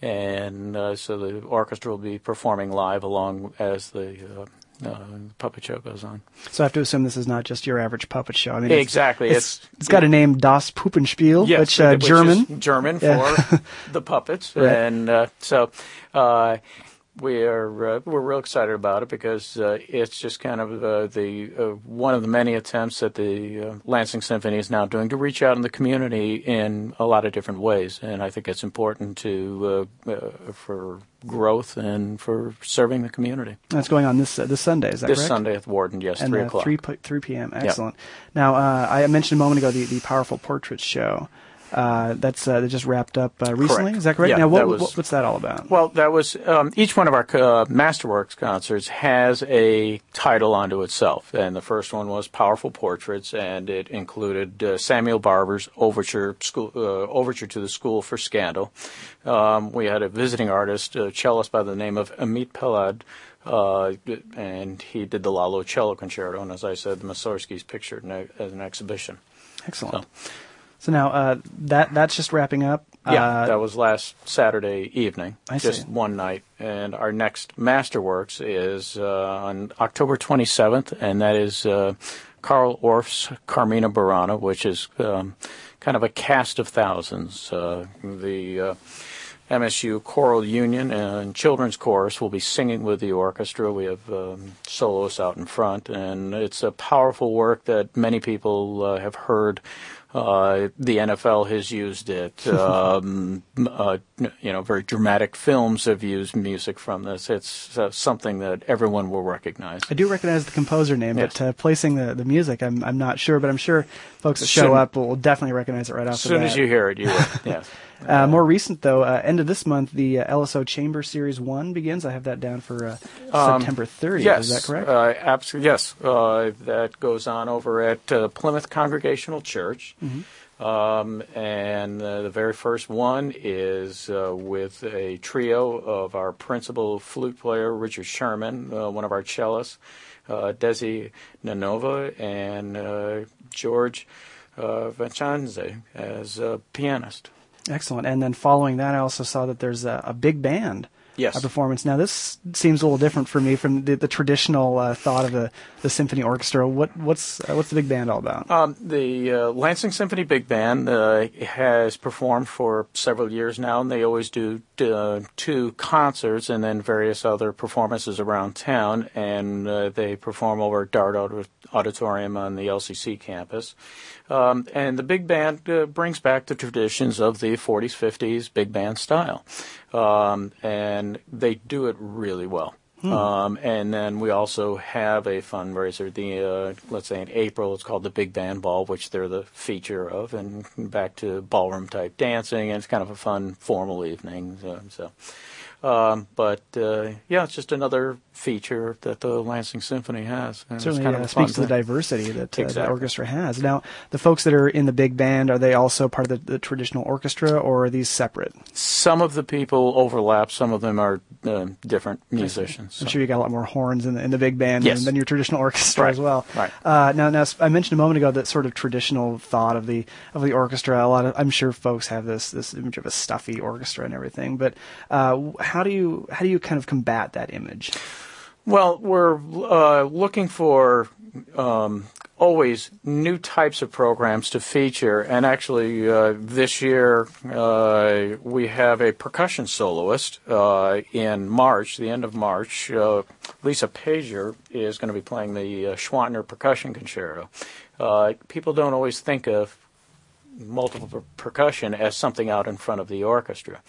Speaker 20: and uh, so the orchestra will be performing live along as the. Uh, uh, puppet show goes on.
Speaker 4: So I have to assume this is not just your average puppet show. I mean, it's-
Speaker 20: Exactly.
Speaker 4: It's,
Speaker 20: It's-
Speaker 4: it's got a name, Das Puppenspiel,
Speaker 20: Yes,
Speaker 4: which uh,
Speaker 20: which is
Speaker 4: German.
Speaker 20: German
Speaker 4: Yeah.
Speaker 20: for the puppets,
Speaker 4: Right.
Speaker 20: and uh, so uh, we're uh, we're real excited about it because uh, it's just kind of uh, the uh, one of the many attempts that the uh, Lansing Symphony is now doing to reach out in the community in a lot of different ways, and I think it's important to uh, uh, for growth and for serving the community.
Speaker 4: That's going on this uh, this Sunday. Is that
Speaker 20: this
Speaker 4: correct?
Speaker 20: Sunday at Wharton, yes,
Speaker 4: and
Speaker 20: three o'clock.
Speaker 4: Three p- three p.m.
Speaker 20: Yep.
Speaker 4: Excellent. Now uh, I mentioned a moment ago the the powerful portrait show. Uh, that's uh, that just wrapped up uh, recently.
Speaker 20: Correct.
Speaker 4: Is that correct?
Speaker 20: Yeah,
Speaker 4: now what,
Speaker 20: that was-
Speaker 4: what- what's that all about?
Speaker 20: Well, that was um, each one of our uh, Masterworks concerts has a title unto itself, and the first one was "Powerful Portraits," and it included uh, Samuel Barber's overture school, uh, overture to the School for Scandal. Um, we had a visiting artist, a cellist by the name of Amit Peled. Uh, and he did the Lalo Cello Concerto, and as I said, the Mussorgsky's pictured a, as an exhibition.
Speaker 4: Excellent. So now uh, that that's just wrapping up.
Speaker 20: Yeah,
Speaker 4: Uh,
Speaker 20: that was last Saturday evening,
Speaker 4: I
Speaker 20: just
Speaker 4: see.
Speaker 20: one night. And our next Masterworks is uh, on October 27th, and that is uh, Carl Orff's Carmina Burana, which is um, kind of a cast of thousands. Uh, the uh, MSU Choral Union and Children's Chorus will be singing with the orchestra. We have um, soloists out in front, and it's a powerful work that many people uh, have heard. Uh, the NFL has used it. Um, uh, you know, very dramatic films have used music from this. It's uh, something that everyone will recognize.
Speaker 4: I do recognize the composer name,
Speaker 20: Yes.
Speaker 4: but uh, placing the, the music, I'm I'm not sure. But I'm sure folks that show
Speaker 20: Soon-
Speaker 4: up will definitely recognize it right off
Speaker 20: As soon as you hear it, you will. yes.
Speaker 4: Uh, more recent though, uh, end of this month, the uh, LSO Chamber Series One begins. I have that down for uh,
Speaker 20: Um,
Speaker 4: September 30th.
Speaker 20: Yes,
Speaker 4: Is that correct?
Speaker 20: Uh, absolutely. Yes, uh, that goes on over at uh, Plymouth Congregational Church.
Speaker 4: Mhm.
Speaker 20: Um, and uh, the very first one is uh, with a trio of our principal flute player, Richard Sherman, uh, one of our cellists, uh, Desi Nanova, and uh, George uh, Vincenze as a pianist.
Speaker 4: Excellent. And then following that, I also saw that there's a, a big band.
Speaker 20: Yes.
Speaker 4: A performance. Now this seems a little different for me from the, the traditional uh, thought of the, the symphony orchestra. What what's uh, what's the big band all about?
Speaker 20: Um, the uh, Lansing Symphony Big Band uh, has performed for several years now, and they always do uh, two concerts and then various other performances around town. And uh, they perform over at Dart Auditorium on the LCC campus. Um, and the big band uh, brings back the traditions of the 40s, 50s big band style. Um, and they do it really well.
Speaker 21: Hmm.
Speaker 20: Um, and then we also have a fundraiser. The uh, let's say in April, it's called the Big Band Ball, which they're the feature of, and back to ballroom type dancing, and it's kind of a fun formal evening. So, so. Um, but uh, yeah, it's just another feature that the Lansing Symphony has. And
Speaker 4: Certainly
Speaker 20: kind of a fun
Speaker 4: speaks to the diversity that uh, the orchestra has. Now, the folks that are in the big band are they also part of the, the traditional orchestra, or are these separate?
Speaker 20: Some of the people overlap. Some of them are uh, different musicians.
Speaker 4: I'm sure you got a lot more horns in the, in the big band
Speaker 20: Yes.
Speaker 4: than, than your traditional orchestra
Speaker 20: Right,
Speaker 4: as well.
Speaker 20: right.
Speaker 4: Uh, now, now I mentioned a moment ago that sort of traditional thought of the of the orchestra. A lot of I'm sure folks have this this image of a stuffy orchestra and everything. But uh, how do you how do you kind of combat that image?
Speaker 20: Well, we're uh, looking for um, always new types of programs to feature, and actually, uh, this year uh, we have a percussion soloist uh, in March, the end of March. Uh, Lisa Pegher is going to be playing the uh, Schwantner Percussion Concerto. Uh, people don't always think of multiple per- percussion as something out in front of the orchestra.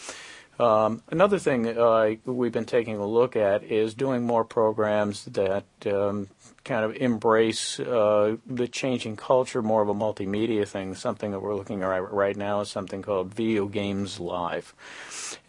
Speaker 20: Um, another thing uh, we've been taking a look at is doing more programs that um, kind of embrace uh, the changing culture, more of a multimedia thing. Something that we're looking at right now is something called Video Games Live.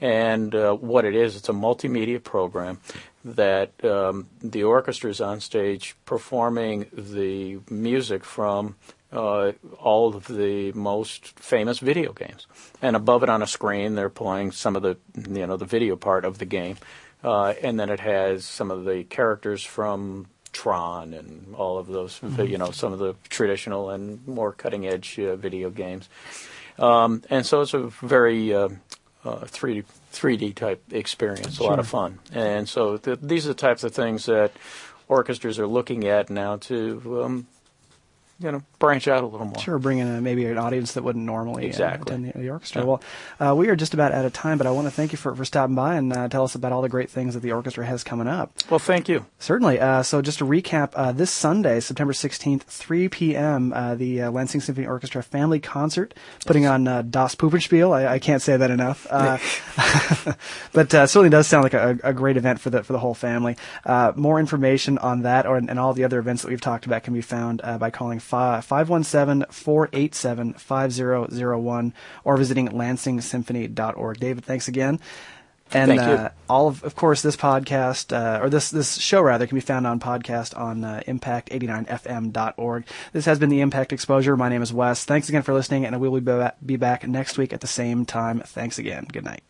Speaker 20: And uh, what it is, it's a multimedia program that um, the orchestra is on stage performing the music from uh, all of the most famous video games. And above it on a screen, they're playing some of the you know the video part of the game, uh, and then it has some of the characters from Tron and all of those
Speaker 21: Mhm.
Speaker 20: you know some of the traditional and more cutting edge uh, video games. Um, and so it's a very uh, uh, 3D 3D type experience, a lot of fun. And so th- these are the types of things that orchestras are looking at now to, um, you know, branch out a little more.
Speaker 4: Sure, bring in a, maybe an audience that wouldn't normally uh,
Speaker 20: Exactly.
Speaker 4: attend the, the orchestra.
Speaker 20: Yeah.
Speaker 4: Well, uh, we are just about out of time, but I want to thank you for, for stopping by and uh, tell us about all the great things that the orchestra has coming up.
Speaker 20: Well, thank you.
Speaker 4: Certainly. Uh, so just to recap, uh, this Sunday, September 16th, 3 p.m., uh, the uh, Lansing Symphony Orchestra Family Concert, putting on uh, Das Puppenspiel. I, I can't say that enough. Uh, but uh, certainly does sound like a, a great event for the for the whole family. Uh, more information on that or and all the other events that we've talked about can be found uh, by calling 517-487-5001 or visiting lansingSymphony.org. David, thanks again. And
Speaker 20: Thank you.
Speaker 4: uh, all of, of course, this podcast or uh, this this show rather can be found on podcast on uh, impact89fm.org. This has been the Impact Exposure. My name is Wes. Thanks again for listening, and we will be ba- be back next week at the same time. Thanks again. Good night.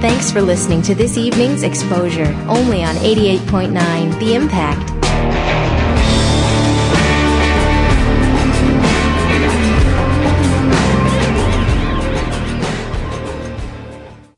Speaker 3: Thanks for listening to this evening's exposure, only on 88.9 The Impact.